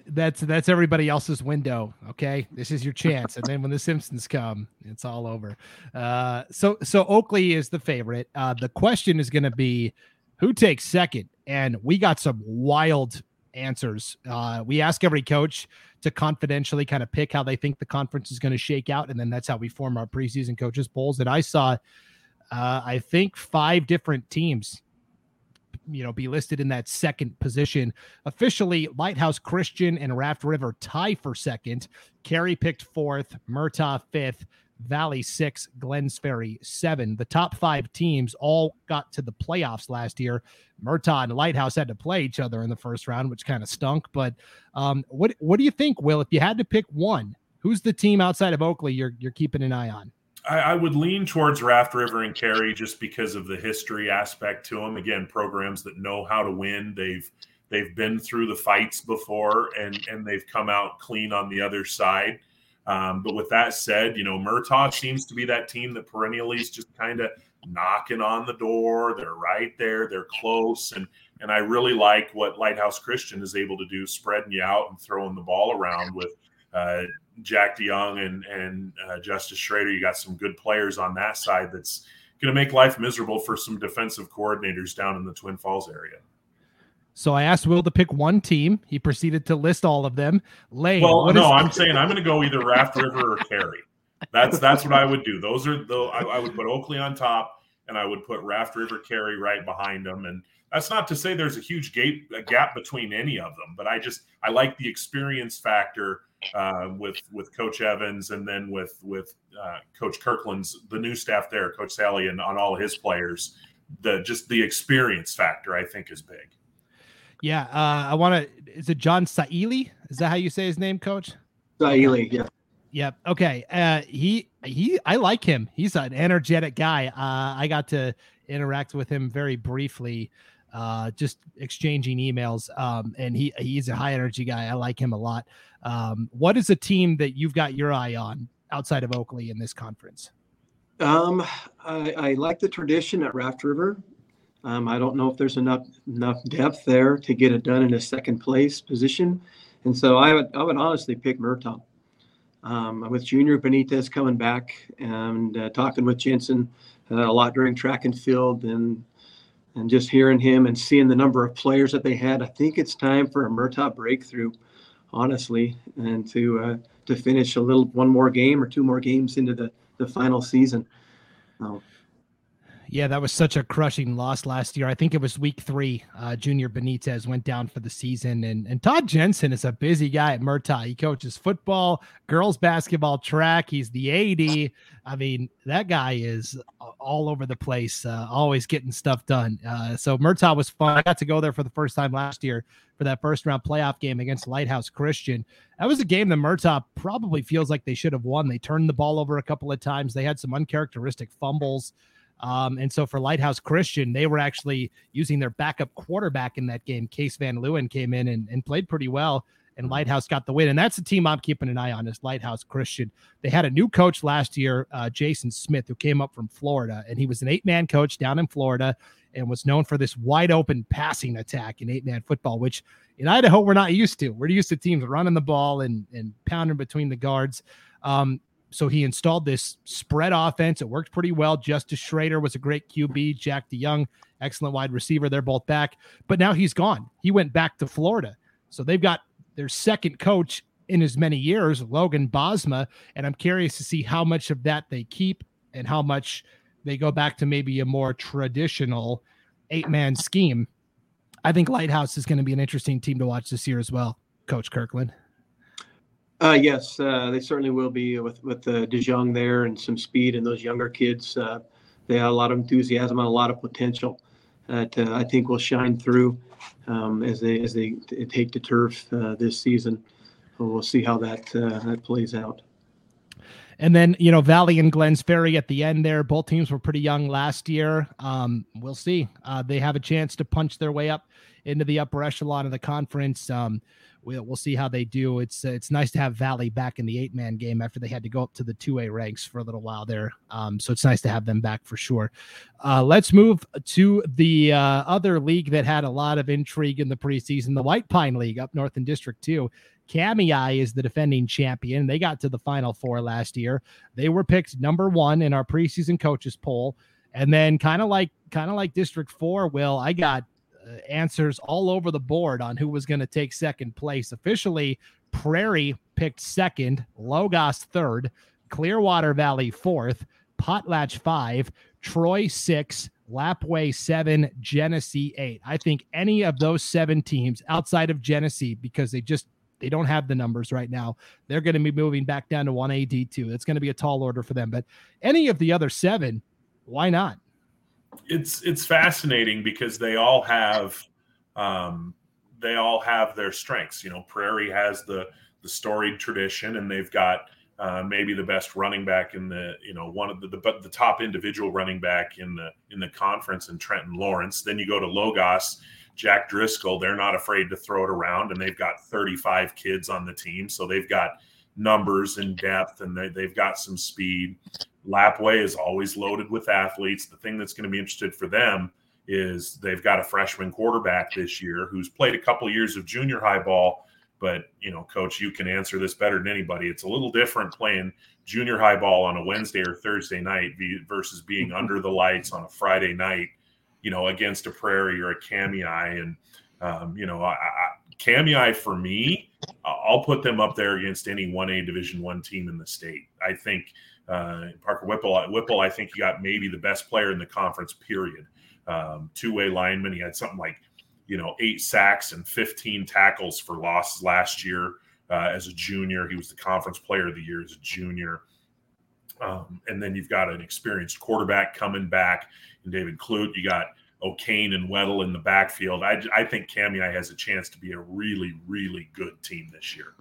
That's that's everybody else's window. Okay, this is your chance, and then when the Simpsons come, it's all over. Uh, so so Oakley is the favorite. Uh, the question is going to be who takes second, and we got some wild answers. Uh, we ask every coach to confidentially kind of pick how they think the conference is going to shake out. And then that's how we form our preseason coaches polls. And I saw, uh, I think, five different teams you know be listed in that second position officially lighthouse christian and raft river tie for second Carey picked fourth murtaugh fifth Valley six, Glenns Ferry seven. The top five teams all got to the playoffs last year. Murtaugh and Lighthouse had to play each other in the first round, which kind of stunk. But um, what what do you think, Will? If you had to pick one, who's the team outside of Oakley you're you're keeping an eye on? I, I would lean towards Raft River and Carey just because of the history aspect to them. Again, programs that know how to win. They've they've been through the fights before and and they've come out clean on the other side. Um, but with that said, you know, Murtaugh seems to be that team that perennially is just kind of knocking on the door. They're right there. They're close. And and I really like what Lighthouse Christian is able to do, spreading you out and throwing the ball around with uh, Jack DeYoung and and uh, Justice Schrader. You got some good players on that side. That's going to make life miserable for some defensive coordinators down in the Twin Falls area. So I asked Will to pick one team. He proceeded to list all of them. Lane. Well, no, is- I'm saying I'm going to go either Raft River or Carey. That's that's what I would do. Those are though I, I, would put Oakley on top, and I would put Raft River Carey right behind them. And that's not to say there's a huge gap a gap between any of them, but I just I like the experience factor uh, with with Coach Evans, and then with with uh, Coach Kirkland's the new staff there, Coach Saili, and on all his players. The just the experience factor I think is big. Yeah, uh, I want to. Is it John Saili? Is that how you say his name, Coach? Saili, yeah. Yep. Okay. Uh, he he. I like him. He's an energetic guy. Uh, I got to interact with him very briefly, uh, just exchanging emails. Um, and he he's a high energy guy. I like him a lot. Um, what is a team that you've got your eye on outside of Oakley in this conference? Um, I, I like the tradition at Raft River. Um, I don't know if there's enough enough depth there to get it done in a second place position, and so I would I would honestly pick Murtaugh. Um, with Junior Benitez coming back and uh, talking with Jensen uh, a lot during track and field, and and just hearing him and seeing the number of players that they had, I think it's time for a Murtaugh breakthrough, honestly, and to uh, to finish a little one more game or two more games into the the final season. Yeah, that was such a crushing loss last year. I think it was week three. Uh, Junior Benitez went down for the season, and and Todd Jensen is a busy guy at Murtaugh. He coaches football, girls basketball, track. He's the AD. I mean, that guy is all over the place, uh, always getting stuff done. Uh, so Murtaugh was fun. I got to go there for the first time last year for that first round playoff game against Lighthouse Christian. That was a game that Murtaugh probably feels like they should have won. They turned the ball over a couple of times. They had some uncharacteristic fumbles. Um, and so for Lighthouse Christian, they were actually using their backup quarterback in that game. Case Van Leeuwen came in and, and played pretty well, and Lighthouse got the win. And that's the team I'm keeping an eye on is Lighthouse Christian. They had a new coach last year, uh, Jason Smith, who came up from Florida, and he was an eight man coach down in Florida and was known for this wide open passing attack in eight man football, which in Idaho we're not used to. We're used to teams running the ball and, and pounding between the guards. Um, so he installed this spread offense. It worked pretty well. Justice Schrader was a great QB. Jack DeYoung, excellent wide receiver. They're both back, but now he's gone. He went back to Florida. So they've got their second coach in as many years, Logan Bosma. And I'm curious to see how much of that they keep and how much they go back to maybe a more traditional eight man scheme. I think Lighthouse is going to be an interesting team to watch this year as well, Coach Kirkland. Uh, yes, uh, they certainly will be with with the DeYoung there and some speed and those younger kids. Uh, they have a lot of enthusiasm and a lot of potential that uh, I think will shine through um, as they as they take the turf uh, this season. We'll see how that uh, that plays out. And then, you know, Valley and Glenns Ferry at the end there. Both teams were pretty young last year. Um, we'll see. Uh, they have a chance to punch their way up into the upper echelon of the conference. Um, we'll, we'll see how they do. It's uh, it's nice to have Valley back in the eight man game after they had to go up to the two A ranks for a little while there. Um, so it's nice to have them back for sure. Uh, let's move to the uh, other league that had a lot of intrigue in the preseason, the White Pine League up north in District Two. Kamiah is the defending champion. They got to the Final Four last year. They were picked number one in our preseason coaches poll, and then kind of like kind of like District Four. Will I got answers all over the board on who was going to take second place. Officially, Prairie picked second, Logos third, Clearwater Valley fourth, Potlatch five, Troy six, Lapwai seven, Genesee eight. I think any of those seven teams outside of Genesee, because they just they don't have the numbers right now. They're going to be moving back down to one AD two. It's going to be a tall order for them. But any of the other seven, why not? It's it's fascinating because they all have um, they all have their strengths. You know, Prairie has the the storied tradition, and they've got uh, maybe the best running back in the you know one of the, the the top individual running back in the in the conference in Trenton Lawrence. Then you go to Logos. Jack Driscoll, they're not afraid to throw it around, and they've got 35 kids on the team, so they've got numbers and depth, and they, they've got some speed. Lapwai is always loaded with athletes. The thing that's going to be interested for them is they've got a freshman quarterback this year who's played a couple years of junior high ball. But you know, coach, you can answer this better than anybody. It's a little different playing junior high ball on a Wednesday or Thursday night versus being under the lights on a Friday night. You know, against a Prairie or a Kamiah, and um, you know, I, I, Kamiah for me, I'll put them up there against any one A Division One team in the state. I think uh, Parker Whipple, Whipple, I think he got maybe the best player in the conference. Period. Um, Two way lineman. He had something like you know eight sacks and 15 tackles for losses last year uh, as a junior. He was the conference player of the year as a junior. Um, and then you've got an experienced quarterback coming back and David Clute. You got O'Kane and Weddle in the backfield. I, I think Kamiah has a chance to be a really, really good team this year.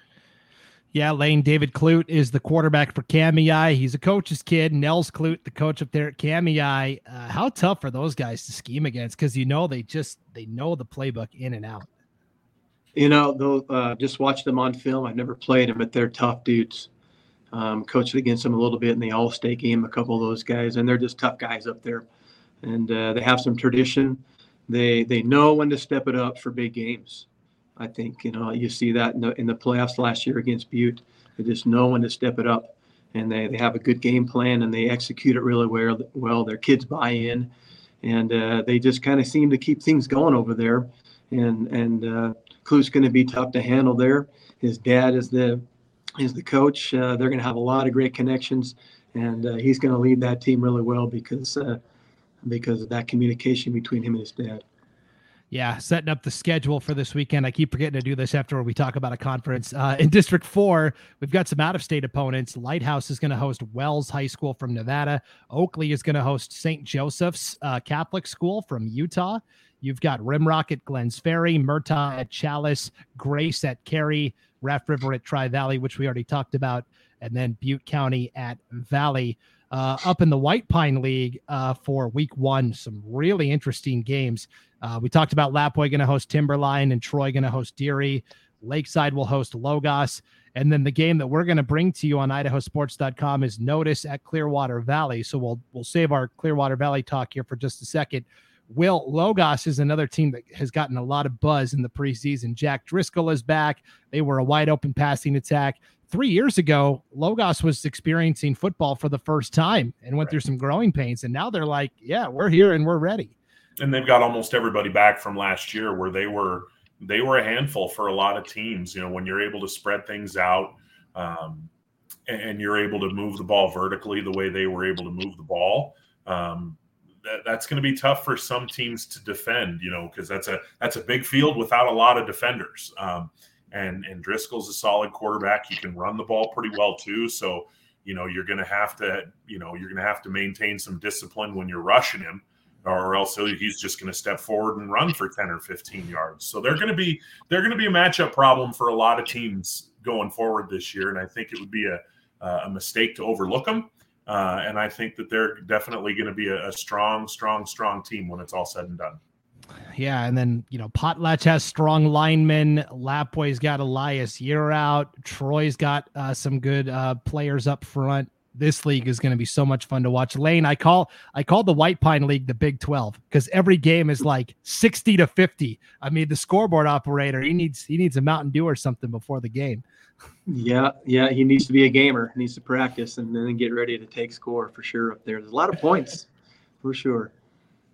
Yeah, Lane David Clute is the quarterback for Kamiah. He's a coach's kid. Nels Clute, the coach up there at Kamiah. Uh, how tough are those guys to scheme against? Because you know they just they know the playbook in and out. You know, they'll uh, just watch them on film. I've never played them, but they're tough dudes. Um, coached against them a little bit in the All-State game. A couple of those guys, and they're just tough guys up there, and uh, they have some tradition. They they know when to step it up for big games. I think you know you see that in the, in the playoffs last year against Butte. They just know when to step it up, and they, they have a good game plan and they execute it really well. Well, their kids buy in, and uh, they just kind of seem to keep things going over there. And and uh, Clute's going to be tough to handle there. His dad is the is the coach. Uh, they're going to have a lot of great connections, and uh, he's going to lead that team really well because uh, because of that communication between him and his dad. Yeah, setting up the schedule for this weekend. I keep forgetting to do this after we talk about a conference. Uh, in District 4, we've got some out of state opponents. Lighthouse is going to host Wells High School from Nevada. Oakley is going to host St. Joseph's uh, Catholic School from Utah. You've got Rimrock at Glenns Ferry, Murtaugh at Challis, Grace at Carey, Raft River at Tri Valley, which we already talked about, and then Butte County at Valley. Uh, up in the White Pine League uh, for week one, some really interesting games. Uh, we talked about Lapwai going to host Timberline and Troy going to host Deary. Lakeside will host Logos. And then the game that we're going to bring to you on idahosports.com is Notus at Clearwater Valley. So we'll we'll save our Clearwater Valley talk here for just a second. Will Logos is another team that has gotten a lot of buzz in the preseason. Jack Driscoll is back. They were a wide open passing attack. Three years ago, Logos was experiencing football for the first time and went right. through some growing pains. And now they're like, yeah, we're here and we're ready and they've got almost everybody back from last year where they were they were a handful for a lot of teams. You know, when you're able to spread things out um, and, you're able to move the ball vertically the way they were able to move the ball, um, that, that's going to be tough for some teams to defend. You know, because that's a that's a big field without a lot of defenders. Um, and and Driscoll's a solid quarterback. He can run the ball pretty well too. So you know you're going to have to you know you're going to have to maintain some discipline when you're rushing him or else he's just going to step forward and run for 10 or 15 yards. So they're going to be they're going to be a matchup problem for a lot of teams going forward this year, and I think it would be a a mistake to overlook them. Uh, and I think that they're definitely going to be a, a, strong, strong, strong team when it's all said and done. Yeah, and then you know Potlatch has strong linemen. Lapwai's got Elias Year out. Troy's got uh, some good uh, players up front this league is going to be so much fun to watch. Lane, I call I call the White Pine League the Big 12 because every game is like 60 to 50. I mean, the scoreboard operator, he needs he needs a Mountain Dew or something before the game. Yeah, yeah, he needs to be a gamer. He needs to practice and then get ready to take score for sure up there. There's a lot of points for sure.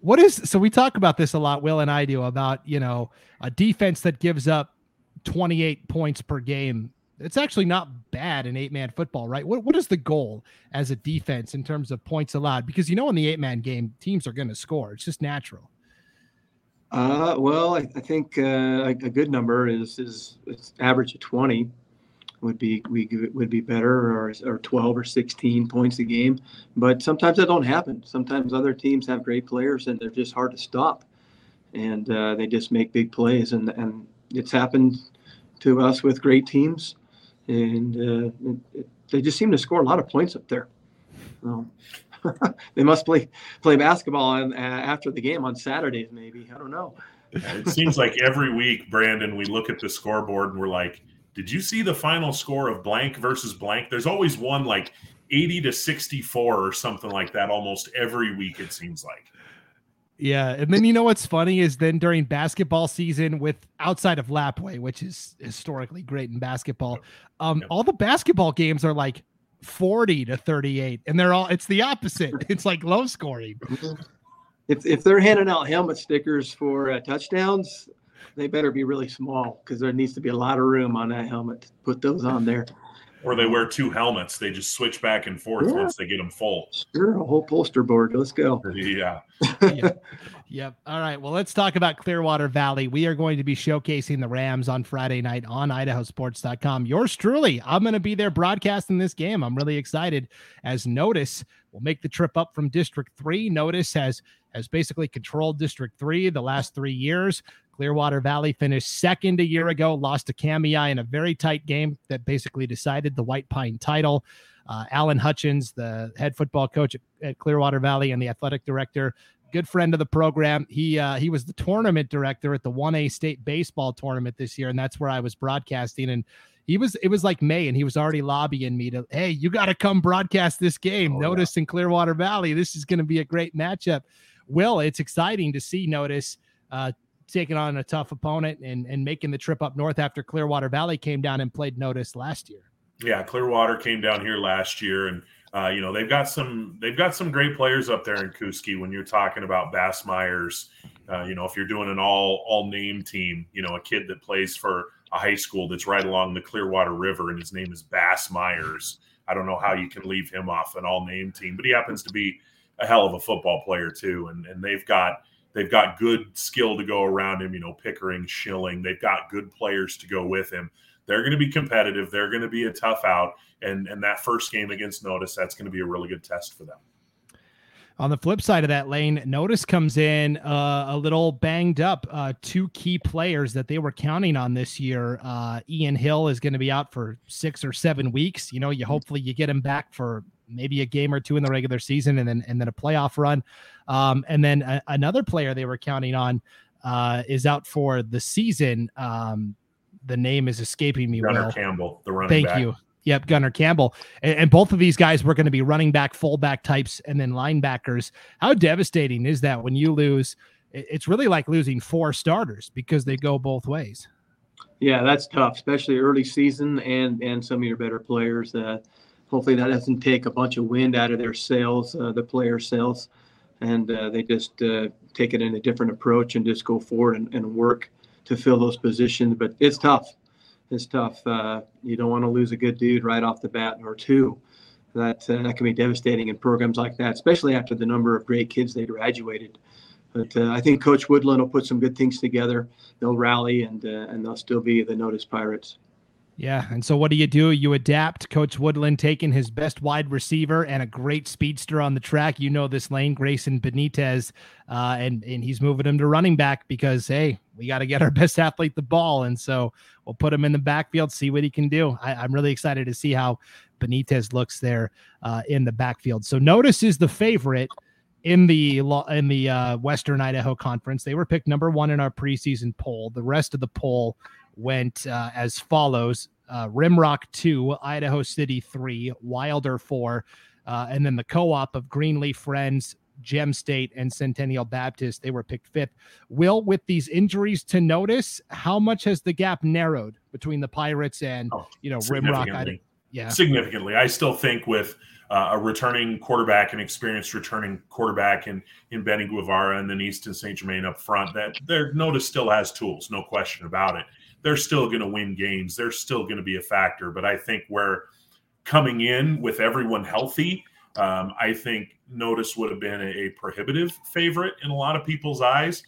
What is so we talk about this a lot, Will and I do about, you know, a defense that gives up 28 points per game it's actually not bad in eight man football, right? What what is the goal as a defense in terms of points allowed? Because you know in the eight man game, teams are going to score. It's just natural. Uh, well, I, I think uh, a, good number is is average of twenty would be we would be better, or or twelve or sixteen points a game. But sometimes that don't happen. Sometimes other teams have great players and they're just hard to stop, and uh, they just make big plays. And and it's happened to us with great teams and uh, it, it, they just seem to score a lot of points up there. Um, they must play play basketball on, uh, after the game on Saturdays, maybe. I don't know. It seems like every week, Brandon, we look at the scoreboard and we're like, "Did you see the final score of blank versus blank?" There's always one like 80 to 64 or something like that almost every week. It seems like. Yeah, and then you know what's funny is then during basketball season with outside of Lapwai, which is historically great in basketball, um, all the basketball games are like 40 to 38, and they're all it's the opposite. It's like low scoring. If if they're handing out helmet stickers for uh, touchdowns, they better be really small because there needs to be a lot of room on that helmet to put those on there or they wear two helmets. They just switch back and forth yeah. once they get them full. Sure, a whole poster board. Let's go. Yeah. yep. yep. All right. Well, let's talk about Clearwater Valley. We are going to be showcasing the Rams on Friday night on idahosports.com. Yours truly. I'm going to be there broadcasting this game. I'm really excited as Notus will make the trip up from District 3. Notus has has basically controlled District 3 the last 3 years. Clearwater Valley finished second a year ago, lost to Kamiah in a very tight game that basically decided the White Pine title. Uh, Alan Hutchins, the head football coach at, at, Clearwater Valley and the athletic director, good friend of the program. He uh, he was the tournament director at the 1A state baseball tournament this year, and that's where I was broadcasting. And he was it was like May, and he was already lobbying me to, hey, you got to come broadcast this game. Oh, Notus yeah. in Clearwater Valley, this is going to be a great matchup. Will, it's exciting to see Notus uh, taking on a tough opponent and, and making the trip up north after Clearwater Valley came down and played Notus last year. Yeah, Clearwater came down here last year, and uh, you know they've got some they've got some great players up there in Kooskia. When you're talking about Bass Myers, uh, you know if you're doing an all all name team, you know a kid that plays for a high school that's right along the Clearwater River, and his name is Bass Myers. I don't know how you can leave him off an all name team, but he happens to be a hell of a football player too, and and they've got they've got good skill to go around him. You know, Pickering, Schilling, they've got good players to go with him. They're going to be competitive. They're going to be a tough out, and and that first game against Notus, that's going to be a really good test for them. On the flip side of that lane, Notus comes in uh, a little banged up. Uh, two key players that they were counting on this year. Uh, Ian Hill is going to be out for six or seven weeks. You know, you hopefully you get him back for maybe a game or two in the regular season, and then and then a playoff run. Um, and then a, another player they were counting on uh, is out for the season. Um, the name is escaping me. Gunner Will. Campbell, the running Thank back. you. Yep, Gunner Campbell. And, and, both of these guys were going to be running back, fullback types, and then linebackers. How devastating is that when you lose? It's really like losing four starters because they go both ways. Yeah, that's tough, especially early season and and some of your better players. Uh, hopefully, that doesn't take a bunch of wind out of their sails, uh, the player sails, and uh, they just uh, take it in a different approach and just go forward and, and work to fill those positions. But it's tough. It's tough. Uh, you don't want to lose a good dude right off the bat or two. That uh, that can be devastating in programs like that, especially after the number of great kids they graduated. But uh, I think Coach Woodland will put some good things together. They'll rally and uh, and they'll still be the Notus Pirates. Yeah. And so what do you do? You adapt. Coach Woodland taking his best wide receiver and a great speedster on the track. You know this lane, Grayson Benitez, uh, and and he's moving him to running back because hey, we got to get our best athlete the ball, and so we'll put him in the backfield, see what he can do. I, am really excited to see how Benitez looks there uh, in the backfield. So Notus is the favorite in the in the uh, Western Idaho Conference. They were picked number one in our preseason poll. The rest of the poll went uh, as follows uh, Rimrock 2, Idaho City 3, Wilder 4, uh, and then the co op of Greenleaf Friends, Gem State, and Centennial Baptist. They were picked fifth. Will, with these injuries to Notus, how much has the gap narrowed between the Pirates and, oh, you know, Rimrock? Idaho? Yeah. Significantly. I still think with uh, a returning quarterback, an experienced returning quarterback in in Benny Guevara and then Easton St. Germain up front, that their Notus still has tools, no question about it they're still going to win games. They're still going to be a factor. But I think where coming in with everyone healthy, um, I think Notus would have been a, a, prohibitive favorite in a lot of people's eyes.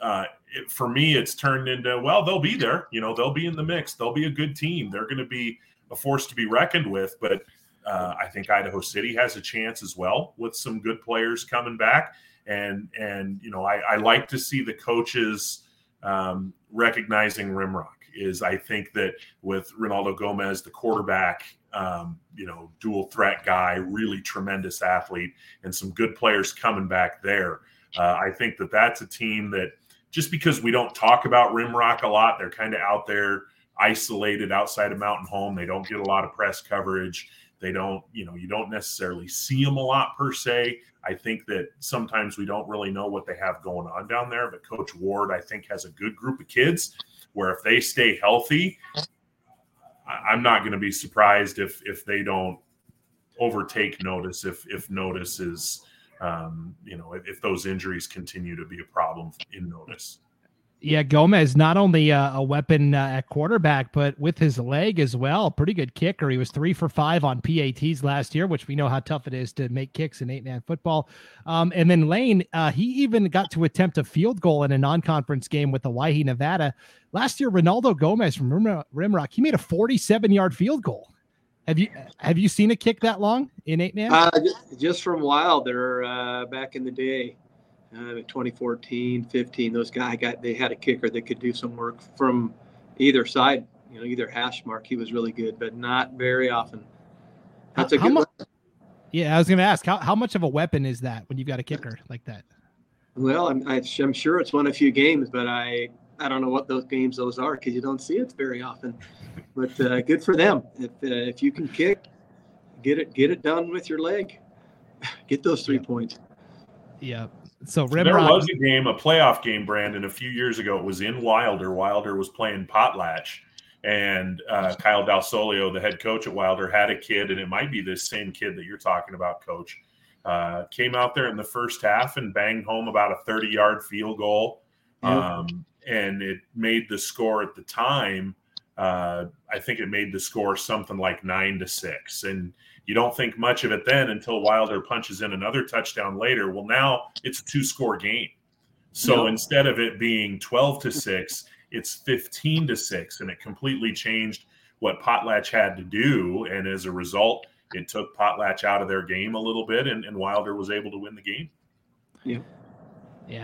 Uh, it, for me, it's turned into well, they'll be there. You know, they'll be in the mix. They'll be a good team. They're going to be a force to be reckoned with. But uh, I think Idaho City has a chance as well with some good players coming back. And and you know, I, I like to see the coaches um, recognizing Rimrock is I think that with Ronaldo Gomez, the quarterback, um, you know, dual threat guy, really tremendous athlete, and some good players coming back there. Uh, I think that that's a team that just because we don't talk about Rimrock a lot, they're kind of out there isolated outside of Mountain Home. They don't get a lot of press coverage. They don't, you know, you don't necessarily see them a lot per se. I think that sometimes we don't really know what they have going on down there. But Coach Ward, I think, has a good group of kids where if they stay healthy, I'm not going to be surprised if if they don't overtake Notus if if Notus is um, you know if, if those injuries continue to be a problem in Notus. Yeah, Gomez not only uh, a weapon uh, at quarterback, but with his leg as well. Pretty good kicker. He was three for five on PATs last year, which we know how tough it is to make kicks in eight man football. Um, and then Lane, uh, he even got to attempt a field goal in a non conference game with the Waihe, Nevada. Last year, Ronaldo Gomez from Rimrock, he made a 47 yard field goal. Have you have you seen a kick that long in eight man? Uh, just from Wilder uh, back in the day. Uh, 2014, 15. Those guys got they had a kicker that could do some work from either side. You know, either hash mark. He was really good, but not very often. That's a How good. mu- Yeah, I was going to ask how, how much of a weapon is that when you've got a kicker like that? Well, I'm, I, I'm sure it's won a few games, but I I don't know what those games those are because you don't see it very often. But uh, good for them. If uh, if you can kick, get it get it done with your leg. Get those three Yeah. points. Yeah. So There was a game, a playoff game, Brandon, a few years ago. It was in Wilder. Wilder was playing Potlatch, and uh, Kyle Dalsolio, the head coach at Wilder, had a kid, and it might be this same kid that you're talking about, Coach. Uh, came out there in the first half and banged home about a 30 yard field goal, um, and it made the score at the time. Uh, I think it made the score something like nine to six, and you don't think much of it then until Wilder punches in another touchdown later. Well, now it's a two score game. So Yep. instead of it being 12 to 6, it's 15 to 6. And it completely changed what Potlatch had to do. And as a result, it took Potlatch out of their game a little bit, and, and Wilder was able to win the game. Yeah,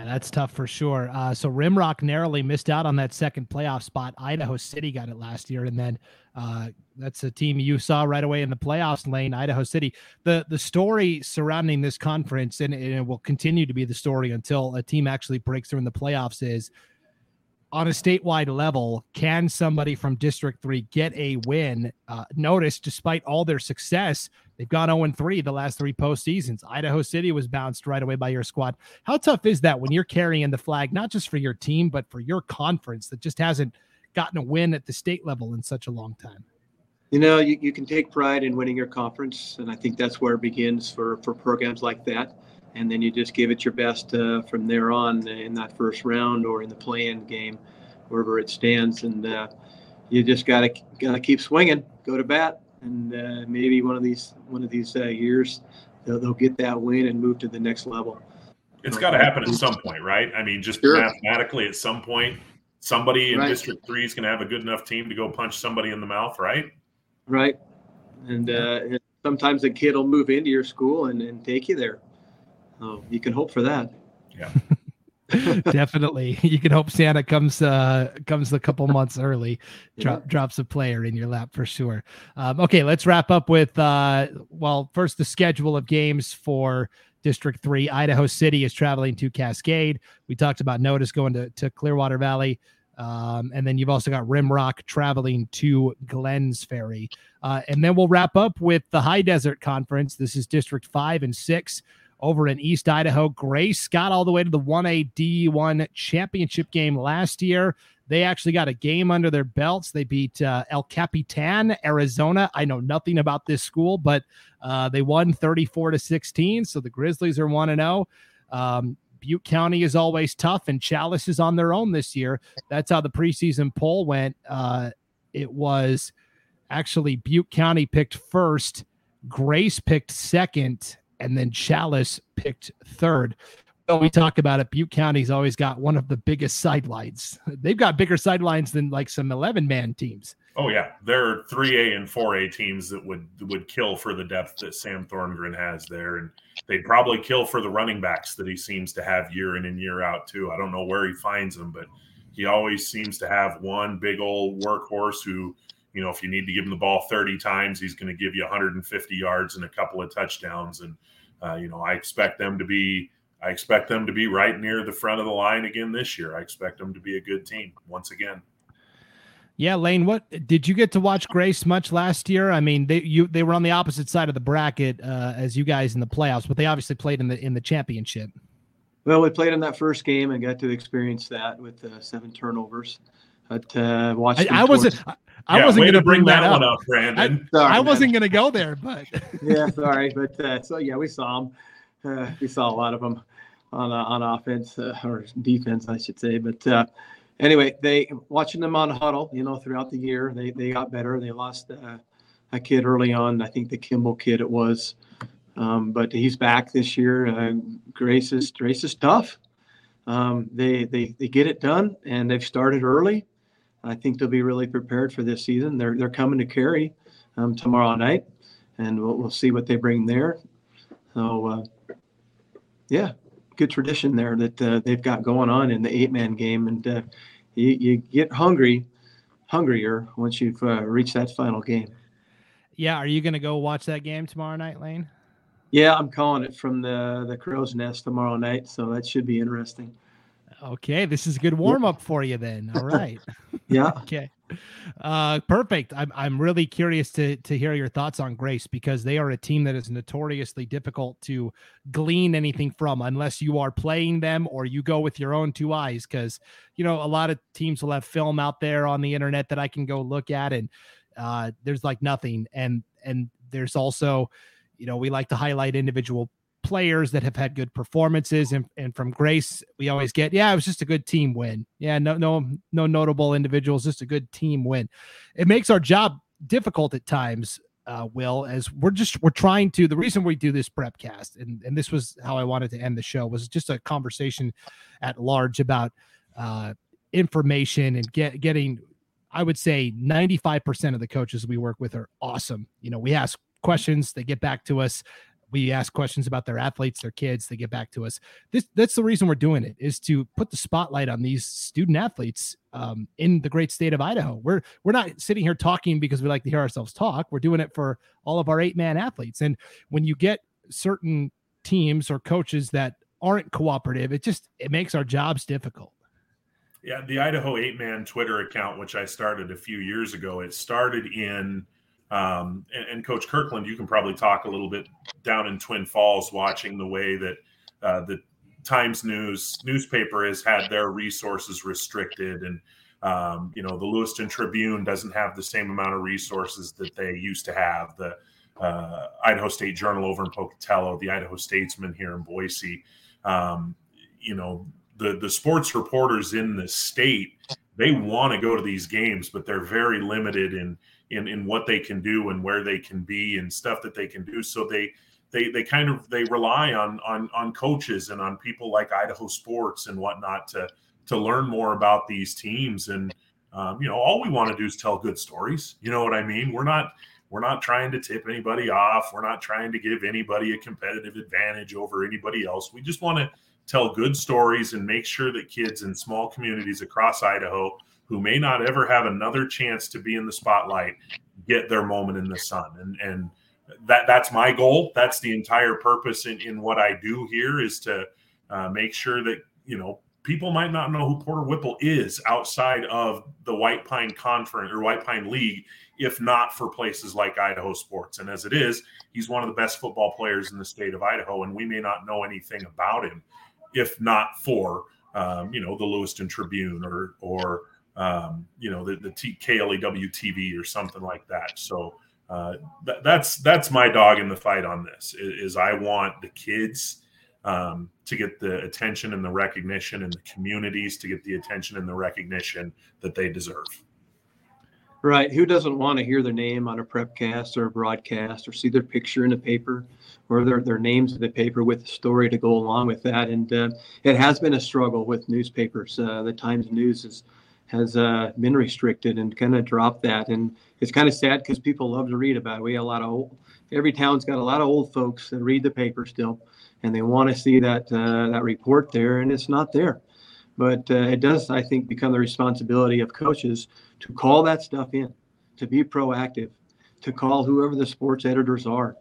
that's tough for sure. Uh, so Rimrock narrowly missed out on that second playoff spot. Idaho City got it last year, and then uh, that's a team you saw right away in the playoffs lane. Idaho City. The the story surrounding this conference, and, and it will continue to be the story until a team actually breaks through in the playoffs, is on a statewide level, can somebody from District 3 get a win? Uh, Notus, despite all their success, they've gone 0 3 the last three postseasons. Idaho City was bounced right away by your squad. How tough is that when you're carrying the flag, not just for your team, but for your conference that just hasn't gotten a win at the state level in such a long time? You know, you, you can take pride in winning your conference, and I think that's where it begins for, for programs like that. And then you just give it your best uh, from there on in that first round or in the play-in game, wherever it stands. And uh, you just gotta gotta keep swinging, go to bat, and uh, maybe one of these one of these uh, years they'll, they'll get that win and move to the next level. It's got to happen at some point, right? I mean, just Sure. mathematically, at some point, somebody in Right. District 3 is going to have a good enough team to go punch somebody in the mouth, right? Right. And, uh, and sometimes a kid will move into your school and, and take you there. So you can hope for that. Yeah. Definitely. You can hope Santa comes uh comes a couple months early, drop, Yeah. drops a player in your lap for sure. Um, okay, let's wrap up with uh well, first the schedule of games for District 3. Idaho City is traveling to Cascade. We talked about Notus going to, to Clearwater Valley. Um, and then you've also got Rimrock traveling to Glenns Ferry. Uh, and then we'll wrap up with the High Desert Conference. This is District 5 and 6 over in East Idaho. Grace got all the way to the 1A D1 championship game last year. They actually got a game under their belts. They beat uh, El Capitan, Arizona. I know nothing about this school, but uh, they won 34 to 16. So the Grizzlies are 1 and 0. Um, Butte County is always tough, and Challis is on their own this year. That's how the preseason poll went. Uh, it was actually Butte County picked first, Grace picked second, and then Challis picked third. Well, we talk about it. Butte County's always got one of the biggest sidelines. They've got bigger sidelines than like some 11 man teams. Oh yeah, there are three A and four A teams that would would kill for the depth that Sam Thorngren has there, and they'd probably kill for the running backs that he seems to have year in and year out too. I don't know where he finds them, but he always seems to have one big old workhorse who, you know, if you need to give him the ball thirty times, he's going to give you 150 yards and a couple of touchdowns. And uh, you know, I expect them to be. I expect them to be right near the front of the line again this year. I expect them to be a good team once again. Yeah, Lane, what did you get to watch Grace much last year? I mean, they you they were on the opposite side of the bracket uh, as you guys in the playoffs, but they obviously played in the in the championship. Well, we played in that first game and got to experience that with uh, seven turnovers. But uh, watched. I, them I wasn't I, I Yeah, wasn't going to bring bring that, that up. one up, Brandon. Sorry, I wasn't going to go there, but yeah, sorry, but uh, so yeah, we saw them. Uh, we saw a lot of them on uh, on offense uh, or defense, I should say. But uh, anyway, they watching them on Hudl, you know, throughout the year, they they got better. They lost uh, a kid early on. I think the Kimball kid it was, um, but he's back this year. Uh, Grace is Grace is tough. Um, they they they get it done, and they've started early. I think they'll be really prepared for this season. They're they're coming to Carey um, tomorrow night, and we'll, we'll see what they bring there. So, uh, yeah, good tradition there that uh, they've got going on in the eight man game, and uh, you, you get hungry, hungrier once you've uh, reached that final game. Yeah, are you going to go watch that game tomorrow night, Lane? Yeah, I'm calling it from the the crow's nest tomorrow night, so that should be interesting. Okay, this is a good warm up for you then. All right. yeah. okay. Uh, perfect. I'm I'm really curious to to hear your thoughts on Grace because they are a team that is notoriously difficult to glean anything from unless you are playing them or you go with your own two eyes. Because you know a lot of teams will have film out there on the internet that I can go look at, and uh, there's like nothing. And and there's also, you know, we like to highlight individual players that have had good performances and, and from grace we always get yeah it was just a good team win. Yeah no no no notable individuals just a good team win. It makes our job difficult at times uh, will as we're just we're trying to the reason we do this prep cast and, and this was how i wanted to end the show was just a conversation at large about uh, information and get getting i would say 95% of the coaches we work with are awesome. You know we ask questions they get back to us we ask questions about their athletes, their kids, they get back to us. This that's the reason we're doing it is to put the spotlight on these student athletes um, in the great state of Idaho. We're we're not sitting here talking because we like to hear ourselves talk. We're doing it for all of our eight man athletes. And when you get certain teams or coaches that aren't cooperative, it just it makes our jobs difficult. Yeah, the Idaho eight man Twitter account, which I started a few years ago, it started in um, and, and, Coach Kirkland, you can probably talk a little bit down in Twin Falls, watching the way that uh, the Times News newspaper has had their resources restricted, and um, you know the Lewiston Tribune doesn't have the same amount of resources that they used to have. The uh, Idaho State Journal over in Pocatello, the Idaho Statesman here in Boise. Um, you know the the sports reporters in the state they want to go to these games, but they're very limited in in in what they can do and where they can be and stuff that they can do. So they they they kind of they rely on on on coaches and on people like Idaho Sports and whatnot to to learn more about these teams. And um, you know, all we want to do is tell good stories. You know what I mean? We're not we're not trying to tip anybody off. We're not trying to give anybody a competitive advantage over anybody else. We just want to tell good stories and make sure that kids in small communities across Idaho who may not ever have another chance to be in the spotlight get their moment in the sun. And and that that's my goal. That's the entire purpose in, in what i do here is to uh, make sure that you know people might not know who porter whipple is outside of the white pine conference or white pine league if not for places like idaho sports. And as it is he's one of the best football players in the state of idaho and we may not know anything about him if not for um, you know the lewiston tribune or or um, you know, the, the T- KLEW TV or something like that. So uh, th- that's that's my dog in the fight on this. Is, is I want the kids um, to get the attention and the recognition, and the communities to get the attention and the recognition that they deserve. Right. Who doesn't want to hear their name on a prep cast or a broadcast or see their picture in the paper or their, their names in the paper with a story to go along with that? And uh, it has been a struggle with newspapers. Uh, the Times News is has uh, been restricted and kind of dropped that. And it's kind of sad because people love to read about it. We have a lot of old, every town's got a lot of old folks that read the paper still, and they want to see that uh, that report there, and it's not there. But uh, it does, I think, become the responsibility of coaches to call that stuff in, to be proactive, to call whoever the sports editors are,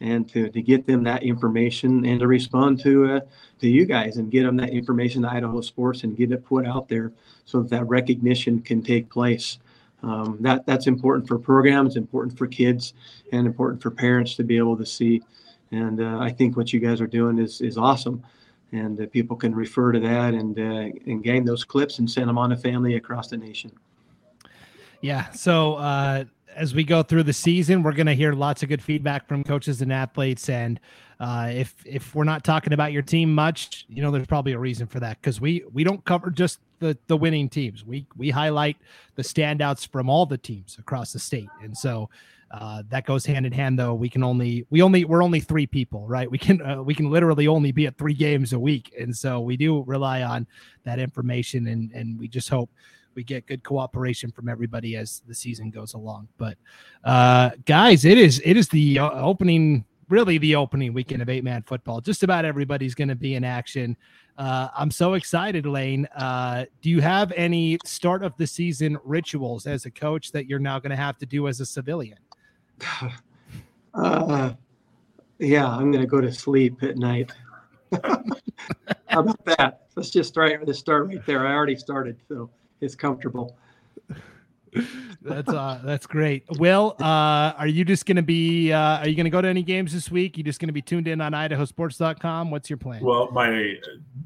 and to, to get them that information and to respond to uh, to you guys and get them that information to Idaho Sports and get it put out there so that, that recognition can take place. Um, that that's important for programs, important for kids, and important for parents to be able to see. And uh, I think what you guys are doing is is awesome, and uh, people can refer to that and uh, and gain those clips and send them on to family across the nation. Yeah. So uh, as we go through the season, we're going to hear lots of good feedback from coaches and athletes. And uh, if if we're not talking about your team much, you know, there's probably a reason for that because we we don't cover just the the winning teams. We we highlight the standouts from all the teams across the state, and so. Uh, that goes hand in hand though we can only we only we're only three people right we can uh, we can literally only be at three games a week and so we do rely on that information and and we just hope we get good cooperation from everybody as the season goes along. But uh, guys, it is it is the uh, opening really the opening weekend of eight man football. Just about everybody's going to be in action. Uh, I'm so excited, Lane. Uh, do you have any start of the season rituals as a coach that you're now going to have to do as a civilian? Uh, yeah, I'm going to go to sleep at night. How about that? Let's just start. Let's start right there. I already started, so it's comfortable that's uh that's great. Will, uh are you just gonna be uh are you gonna go to any games this week? You just gonna be tuned in on idahosports.com? What's your plan? Well, my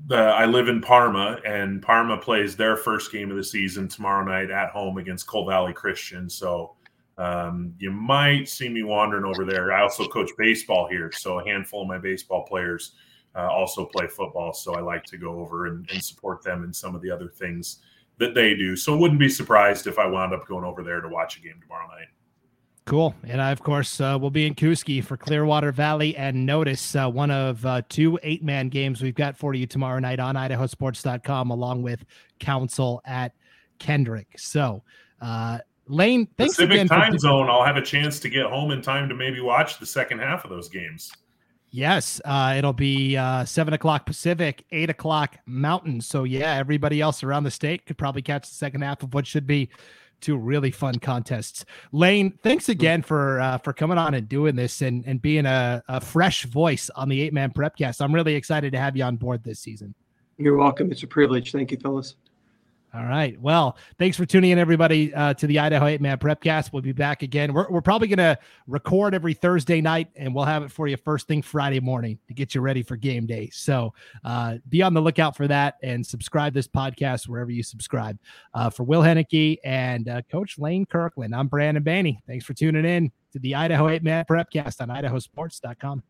the I live in Parma and Parma plays their first game of the season tomorrow night at home against Cole Valley Christian. So um, you might see me wandering over there. I also coach baseball here, so a handful of my baseball players uh, also play football. So I like to go over and, and support them in some of the other things that they do. So I wouldn't be surprised if I wound up going over there to watch a game tomorrow night. Cool. And I, of course, uh, will be in Kooskia for Clearwater Valley and Notus, uh, one of uh, two eight man games we've got for you tomorrow night on idahosports.com, along with Council at Kendrick. So, uh, Lane, thanks Pacific again. time for- zone. I'll have a chance to get home in time to maybe watch the second half of those games. Yes, uh, it'll be uh, seven o'clock Pacific, eight o'clock Mountain. So yeah, everybody else around the state could probably catch the second half of what should be two really fun contests. Lane, thanks again for uh, for coming on and doing this and and being a, a fresh voice on the eight man prepcast. I'm really excited to have you on board this season. You're welcome. It's a privilege. Thank you, fellas. All right. Well, thanks for tuning in, everybody, uh, to the Idaho 8 Man Prepcast. We'll be back again. We're, we're probably going to record every Thursday night, and we'll have it for you first thing Friday morning to get you ready for game day. So uh, be on the lookout for that and subscribe this podcast wherever you subscribe. Uh, for Will Hoenike and uh, Coach Lane Kirkland, I'm Brandon Baney. Thanks for tuning in to the Idaho 8 Man Prepcast on idahosports.com.